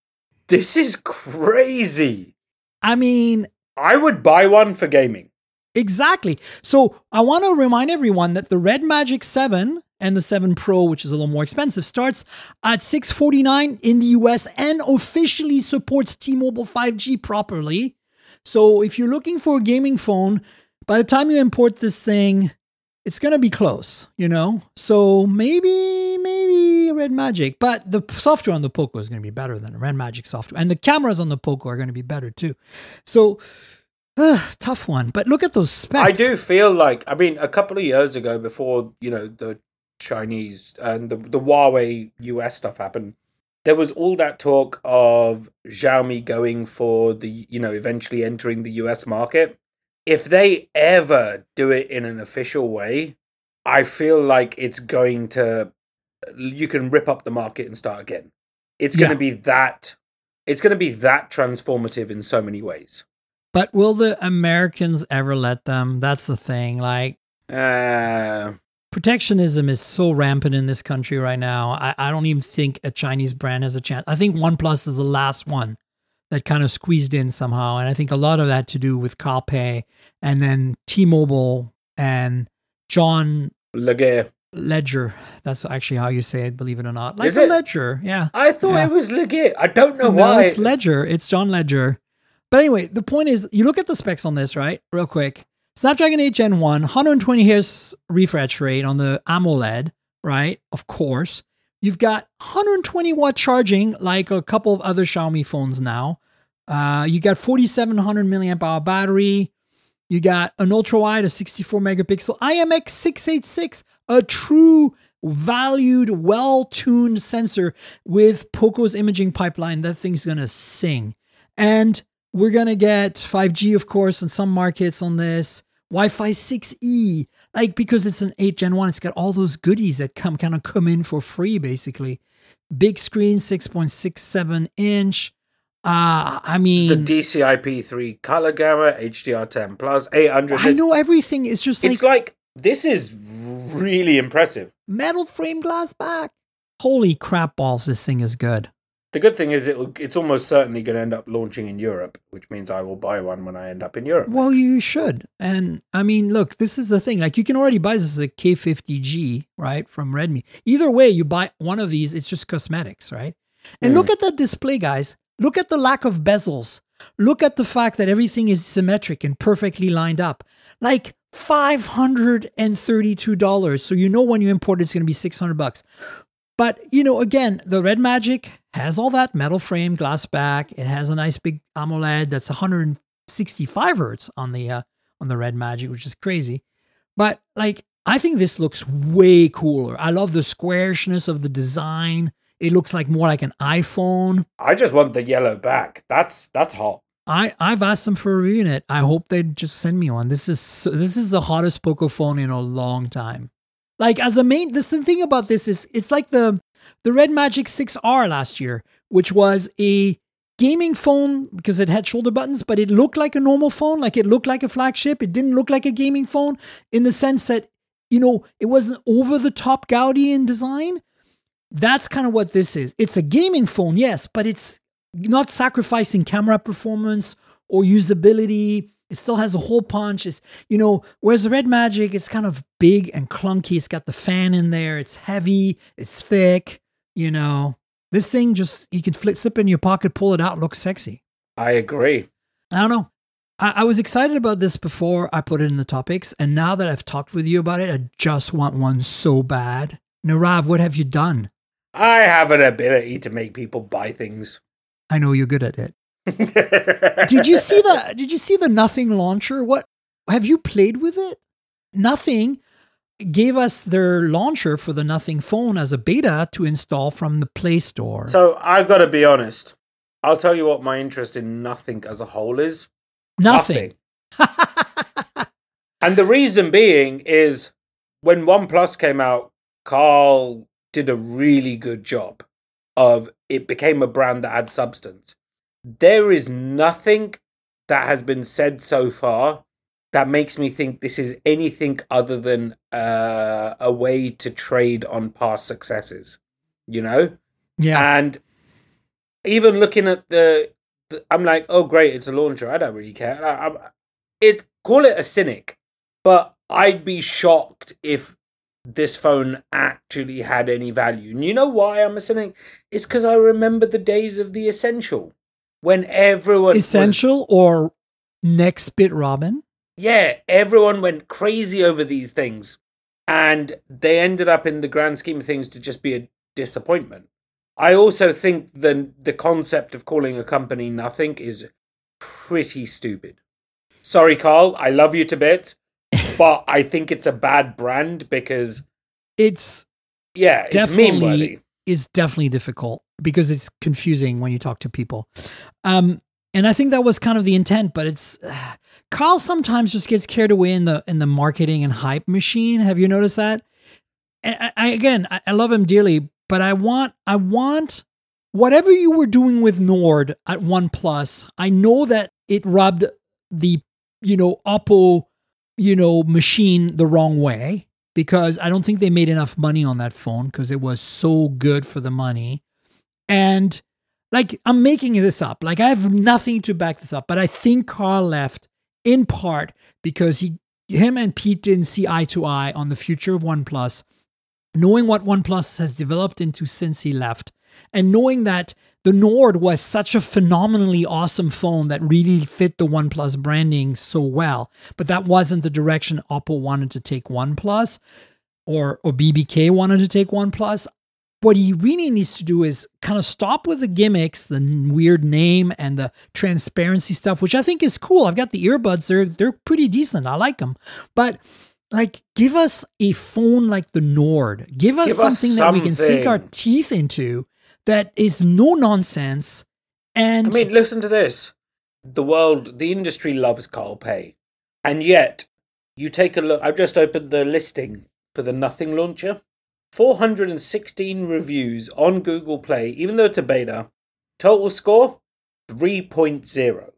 this is crazy. I mean, I would buy one for gaming. Exactly. So I want to remind everyone that the Red Magic 7 and the 7 Pro, which is a little more expensive, starts at 649 in the US and officially supports T-Mobile 5G properly. So if you're looking for a gaming phone, by the time you import this thing, it's going to be close, you know? So maybe, maybe Red Magic, but the software on the Poco is going to be better than Red Magic software. And the cameras on the Poco are going to be better too. So, uh, tough one. But look at those specs. I do feel like I mean a couple of years ago before, you know, the Chinese and the the Huawei US stuff happened, there was all that talk of Xiaomi going for the, you know, eventually entering the US market. If they ever do it in an official way, I feel like it's going to you can rip up the market and start again. It's going Yeah. to be that it's going to be that transformative in so many ways. But will the Americans ever let them? That's the thing. Like, Uh protectionism is so rampant in this country right now. I, I don't even think a Chinese brand has a chance. I think OnePlus is the last one that kind of squeezed in somehow. And I think a lot of that to do with Carl Pei and then T Mobile and John Legere. Ledger. That's actually how you say it, believe it or not. Like Is a it? ledger. Yeah. I thought Yeah. it was legit. I don't know No, why. it's Ledger. It's John Legere. But anyway, the point is, you look at the specs on this, right? Real quick. Snapdragon 8 Gen 1, 120 Hz refresh rate on the AMOLED, right? Of course. You've got 120 watt charging, like a couple of other Xiaomi phones now. Uh, you got 4700 milliamp hour battery. You got an ultra wide, a 64 megapixel IMX 686, a true valued, well tuned sensor with Poco's imaging pipeline. That thing's gonna sing. And we're gonna get 5G, of course, in some markets on this. Wi-Fi 6E, like because it's an 8 Gen 1, it's got all those goodies that come kind of come in for free, basically. Big screen, 6.67 inch. Uh, I mean, the DCI-P3 color gamut, HDR10 plus, 800. I know everything is just like, It's like this is really impressive. metal frame glass back. Holy crap balls, this thing is good. The good thing is it it's almost certainly going to end up launching in Europe, which means I will buy one when I end up in Europe. Well, you should. And I mean, look, this is the thing. Like, you can already buy this as a K50G, right, from Redmi. Either way, you buy one of these, it's just cosmetics, right? And Mm. look at that display, guys. Look at the lack of bezels. Look at the fact that everything is symmetric and perfectly lined up. Like $532. So you know when you import it, it's going to be 600 bucks. But, you know, again, the Red Magic has all that metal frame, glass back. It has a nice big AMOLED that's 165 hertz on the uh, on the Red Magic, which is crazy. But like, I think this looks way cooler. I love the squarishness of the design. It looks like more like an iPhone. I just want the yellow back. That's that's hot. I I've asked them for a in. I hope they just send me one. This is so, this is the hottest Poco phone in a long time. Like as a main, this the thing about this is it's like the the Red Magic 6R last year, which was a gaming phone because it had shoulder buttons, but it looked like a normal phone. Like it looked like a flagship. It didn't look like a gaming phone in the sense that you know it wasn't over the top gaudy in design. That's kind of what this is. It's a gaming phone, yes, but it's not sacrificing camera performance or usability. It still has a hole punch. It's you know, whereas the Red Magic, it's kind of big and clunky. It's got the fan in there. It's heavy. It's thick. You know, this thing just you can flip, slip it in your pocket, pull it out, looks sexy. I agree. I don't know. I, I was excited about this before I put it in the topics, and now that I've talked with you about it, I just want one so bad. Nirave, what have you done? I have an ability to make people buy things. I know you're good at it. Did you see the Did you see the Nothing launcher? What have you played with it? Nothing gave us their launcher for the Nothing phone as a beta to install from the Play Store. So I've got to be honest. I'll tell you what my interest in nothing as a whole is. nothing. And the reason being is when OnePlus came out, Carl did a really good job of it became a brand that had substance. There is nothing that has been said so far that makes me think this is anything other than uh, a way to trade on past successes, you know? yeah, And even looking at the, the I'm like, oh great, it's a launcher. I don't really care. I, I'm, it call it a cynic, but I'd be shocked if this phone actually had any value. And you know why I'm a cynic? It's because I remember the days of the essential when everyone was- essential or Nextbit Robin. yeah, everyone went crazy over these things, and they ended up in the grand scheme of things to just be a disappointment. I also think the the concept of calling a company nothing is pretty stupid. Sorry, Carl, I love you to bits, but I think it's a bad brand because It's yeah, it's meme worthy. definitely is definitely difficult because it's confusing when you talk to people. Um, and I think that was kind of the intent, but it's uh, Carl sometimes just gets carried away in the in the marketing and hype machine. Have you noticed that? I, I again, I, I love him dearly, but I want I want whatever you were doing with Nord at OnePlus. I know that it rubbed the you know Oppo you know machine the wrong way because I don't think they made enough money on that phone because it was so good for the money. And like I'm making this up. Like I have nothing to back this up, but I think Carl left in part because he him and Pete didn't see eye to eye on the future of OnePlus, knowing what OnePlus has developed into since he left, and knowing that the Nord was such a phenomenally awesome phone that really fit the OnePlus branding so well, but that wasn't the direction Oppo wanted to take OnePlus or or BBK wanted to take OnePlus. What he really needs to do is kind of stop with the gimmicks, the weird name and the transparency stuff, which I think is cool. I've got the earbuds; they're they're pretty decent. I like them, but like, give us a phone like the Nord. Give us Give us something that we can sink our teeth into that is no nonsense. And I mean, listen to this. The world, the industry loves Carl Pei. And yet, you take a look. I've just opened the listing for the Nothing launcher. 416 reviews on Google Play, even though it's a beta. Total score 3.0.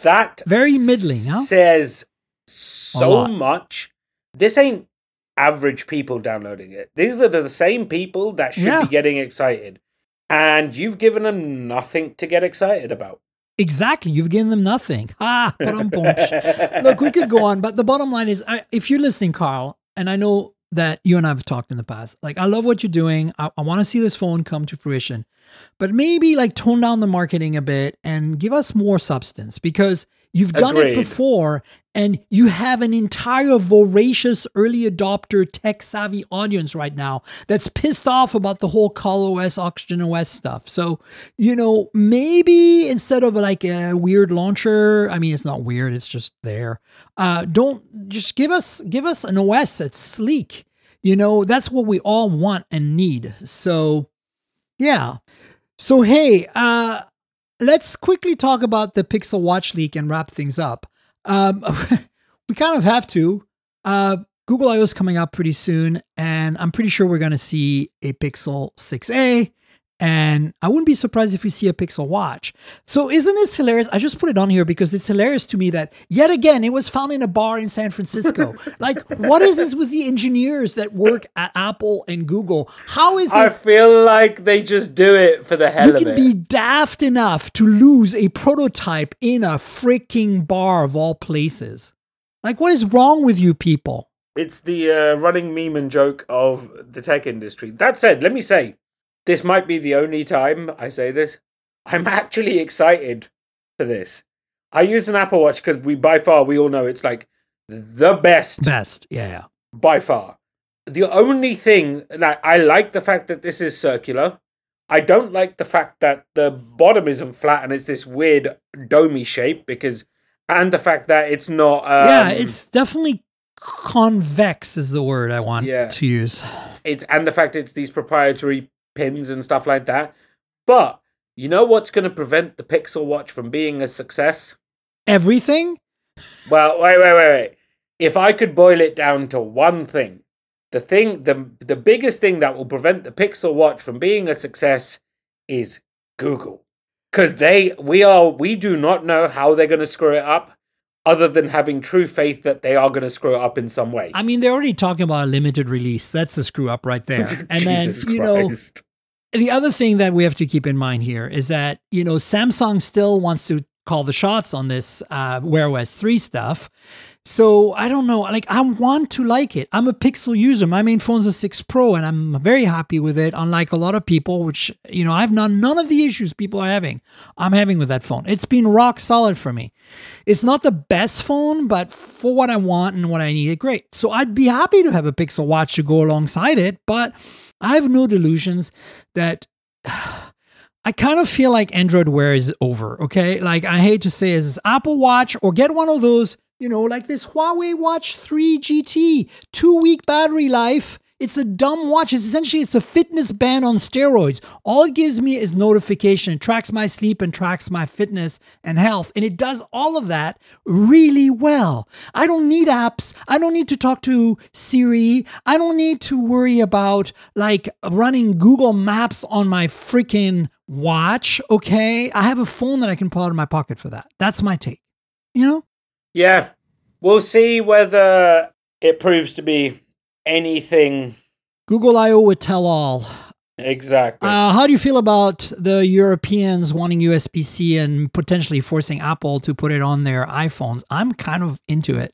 That Very middling, huh? says so much. This ain't average people downloading it. These are the same people that should Yeah. be getting excited. And you've given them nothing to get excited about. exactly, you've given them nothing. Ah, Look, we could go on, but the bottom line is I, if you're listening, Carl, and I know that you and I have talked in the past, like I love what you're doing. I, I want to see this phone come to fruition, but maybe like tone down the marketing a bit and give us more substance because you've done it before and you have an entire voracious early adopter tech savvy audience right now that's pissed off about the whole ColorOS, Oxygen OS stuff. So, you know, maybe instead of like a weird launcher, I mean, it's not weird, it's just there. Uh, don't just give us give us an OS that's sleek. You know, that's what we all want and need. So, yeah. So, hey, uh, let's quickly talk about the Pixel Watch leak and wrap things up. Um, we kind of have to. Uh, Google I/O is coming out pretty soon, and I'm pretty sure we're going to see a Pixel 6a. And I wouldn't be surprised if we see a Pixel Watch. So, isn't this hilarious? I just put it on here because it's hilarious to me that yet again it was found in a bar in San Francisco. like, what is this with the engineers that work at Apple and Google? How is I it feel like they just do it for the hell you of it. You can be daft enough to lose a prototype in a freaking bar of all places. Like, what is wrong with you people? It's the uh, running meme and joke of the tech industry. That said, let me say, this might be the only time I say this. I'm actually excited for this. I use an Apple Watch because we, by far, we all know it's like the best Best, yeah. by far. The only thing, like, I like the fact that this is circular. I don't like the fact that the bottom isn't flat and it's this weird domey shape because, and the fact that it's not. Um, yeah, it's definitely convex, is the word I want Yeah. to use. it's and the fact it's these proprietary pins and stuff like that. But you know what's going to prevent the Pixel Watch from being a success? Everything? Well, wait, wait, wait, wait. If I could boil it down to one thing, the thing, the the biggest thing that will prevent the Pixel Watch from being a success is Google, because they, we are, we do not know how they're going to screw it up, other than having true faith that they are going to screw up in some way. I mean, they're already talking about a limited release. That's a screw up right there. And then, you know, the other thing that we have to keep in mind here is that you know Samsung still wants to call the shots on this uh, Wear OS three stuff. So I don't know. Like I want to like it. I'm a Pixel user. My main phone's a six Pro, and I'm very happy with it. Unlike a lot of people, which you know I've none none of the issues people are having. I'm having with that phone. It's been rock solid for me. It's not the best phone, but for what I want and what I need, it great. So I'd be happy to have a Pixel Watch to go alongside it, but I have no delusions that I kind of feel like Android Wear is over. Okay, like I hate to say it's Apple Watch or get one of those, you know, like this Huawei Watch 3 GT, two week battery life. It's a dumb watch. It's essentially it's a fitness band on steroids. All it gives me is notification. It tracks my sleep and tracks my fitness and health, and it does all of that really well. I don't need apps. I don't need to talk to Siri. I don't need to worry about like running Google Maps on my freaking watch. Okay, I have a phone that I can pull out of my pocket for that. That's my take. You know. Yeah. We'll see whether it proves to be anything Google I/O would tell all. exactly. Uh, how do you feel about the Europeans wanting USB C and potentially forcing Apple to put it on their iPhones? I'm kind of into it.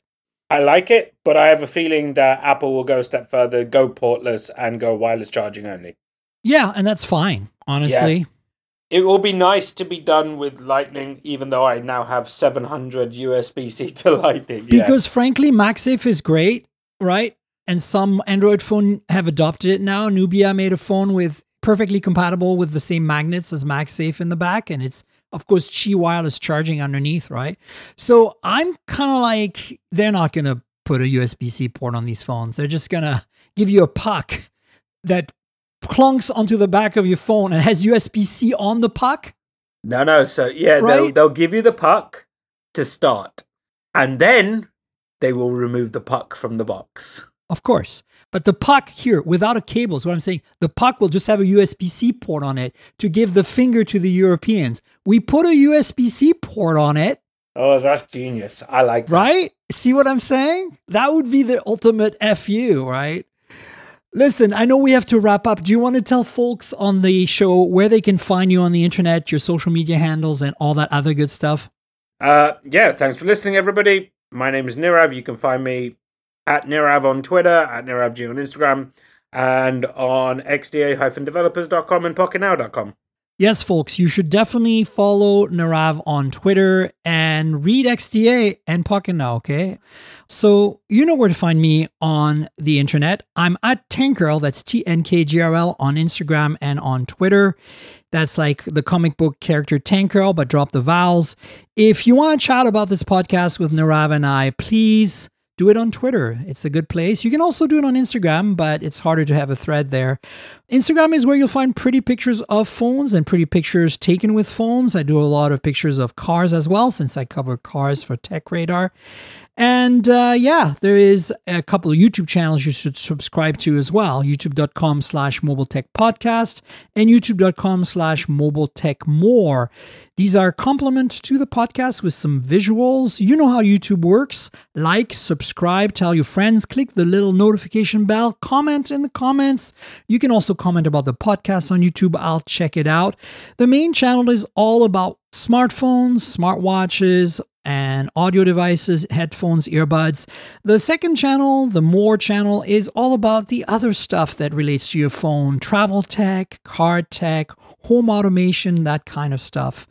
I like it, but I have a feeling that Apple will go a step further, go portless, and go wireless charging only. Yeah, and that's fine, honestly. It will be nice to be done with Lightning, even though I now have 700 USB C to Lightning. Yeah. Because frankly, MagSafe is great, right? And some Android phone have adopted it now. Nubia made a phone with perfectly compatible with the same magnets as MagSafe in the back, and it's of course Qi wireless charging underneath, right? So I'm kind of like they're not to put a USB-C port on these phones. They're just to give you a puck that clunks onto the back of your phone and has USB-C on the puck. No, no. So yeah, they'll they'll give you the puck to start, and then they will remove the puck from the box. Of course. But the puck here, without a cable, is what I'm saying. The puck will just have a USB C port on it to give the finger to the Europeans. We put a USB C port on it, Oh, that's genius! I like that. right? See what I'm saying? That would be the ultimate FU, right? Listen, I know we have to wrap up. Do you want to tell folks on the show where they can find you on the internet, your social media handles, and all that other good stuff? Uh, yeah, thanks for listening, everybody. My name is Nirave. You can find me at Nirave on Twitter, at NiravG on Instagram, and on xda-developers.com and pocketnow.com. Yes, folks, you should definitely follow Nirave on Twitter and read XDA and Pocket Now, okay? So you know where to find me on the internet. I'm at Tankgirl, that's T N K G R L on Instagram and on Twitter. That's like the comic book character Tank Girl, but drop the vowels. If you want to chat about this podcast with Nirave and I, please do it on Twitter. It's a good place. You can also do it on Instagram, but it's harder to have a thread there. Instagram is where you'll find pretty pictures of phones and pretty pictures taken with phones. I do a lot of pictures of cars as well, since I cover cars for Tech Radar. And uh, yeah, there is a couple of YouTube channels you should subscribe to as well. YouTube.com slash mobile tech podcast and YouTube.com slash mobile tech more. These are complement to the podcast with some visuals. You know how YouTube works. Like, subscribe, tell your friends, click the little notification bell, comment in the comments. You can also comment about the podcast on YouTube. I'll check it out. The main channel is all about smartphones, smartwatches, and audio devices, headphones, earbuds. The second channel, the More channel, is all about the other stuff that relates to your phone travel tech, car tech, home automation, that kind of stuff.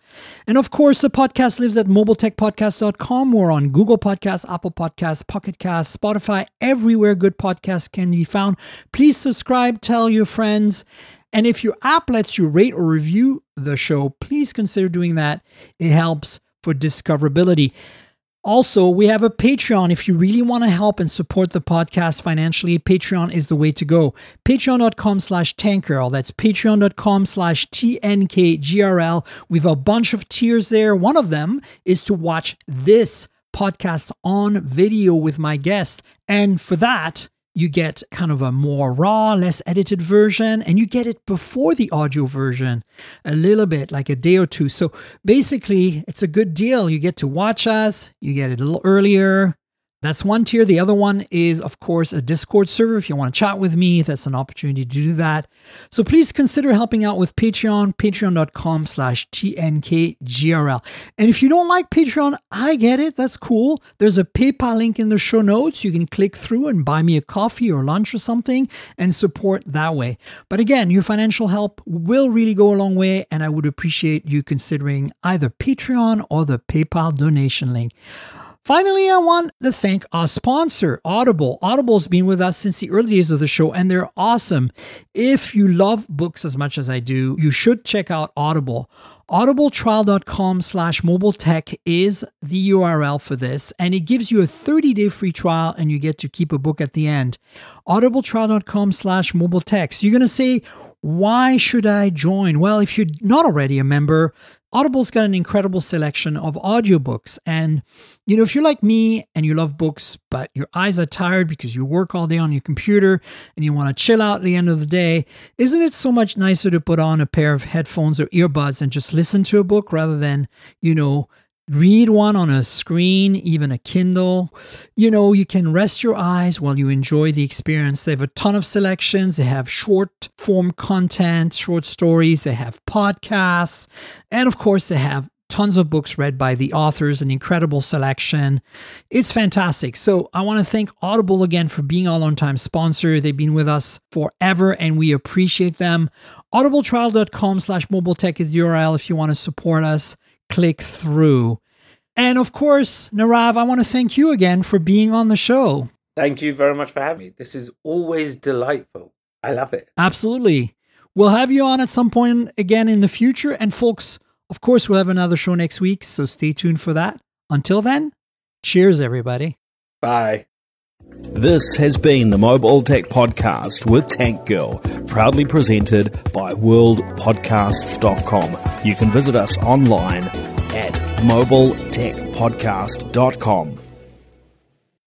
And of course, the podcast lives at mobiletechpodcast.com. We're on Google Podcasts, Apple Podcasts, Pocket Casts, Spotify, everywhere good podcasts can be found. Please subscribe, tell your friends. And if your app lets you rate or review the show, please consider doing that. It helps for discoverability. Also, we have a Patreon. If you really want to help and support the podcast financially, Patreon is the way to go. Patreon.com slash tankgirl. That's patreon.com slash TNKGRL. We have a bunch of tiers there. One of them is to watch this podcast on video with my guest. And for that, you get kind of a more raw, less edited version, and you get it before the audio version a little bit, like a day or two. So basically, it's a good deal. You get to watch us, you get it a little earlier. That's one tier. The other one is, of course, a Discord server. If you want to chat with me, that's an opportunity to do that. So please consider helping out with Patreon, patreon.com slash TNKGRL. And if you don't like Patreon, I get it. That's cool. There's a PayPal link in the show notes. You can click through and buy me a coffee or lunch or something and support that way. But again, your financial help will really go a long way, and I would appreciate you considering either Patreon or the PayPal donation link. Finally, I want to thank our sponsor, Audible. Audible's been with us since the early days of the show, and they're awesome. If you love books as much as I do, you should check out Audible. audibletrial.com slash mobile tech is the URL for this, and it gives you a 30-day free trial, and you get to keep a book at the end. audibletrial.com slash mobile tech. So you're going to say, why should I join? Well, if you're not already a member, Audible's got an incredible selection of audiobooks. And, you know, if you're like me and you love books, but your eyes are tired because you work all day on your computer and you want to chill out at the end of the day, isn't it so much nicer to put on a pair of headphones or earbuds and just listen to a book rather than, you know, read one on a screen, even a Kindle. You know, you can rest your eyes while you enjoy the experience. They have a ton of selections. They have short form content, short stories. They have podcasts. And of course, they have tons of books read by the authors, an incredible selection. It's fantastic. So I want to thank Audible again for being our long-time sponsor. They've been with us forever and we appreciate them. Audibletrial.com slash mobile tech is the URL if you want to support us click through. And of course, Nirave, I want to thank you again for being on the show. Thank you very much for having me. This is always delightful. I love it. Absolutely. we'll have you on at some point again in the future. And folks, of course, we'll have another show next week. So stay tuned for that. Until then, cheers, everybody. Bye. This has been the Mobile Tech Podcast with Tank Girl, proudly presented by worldpodcasts.com. You can visit us online at mobiletechpodcast.com.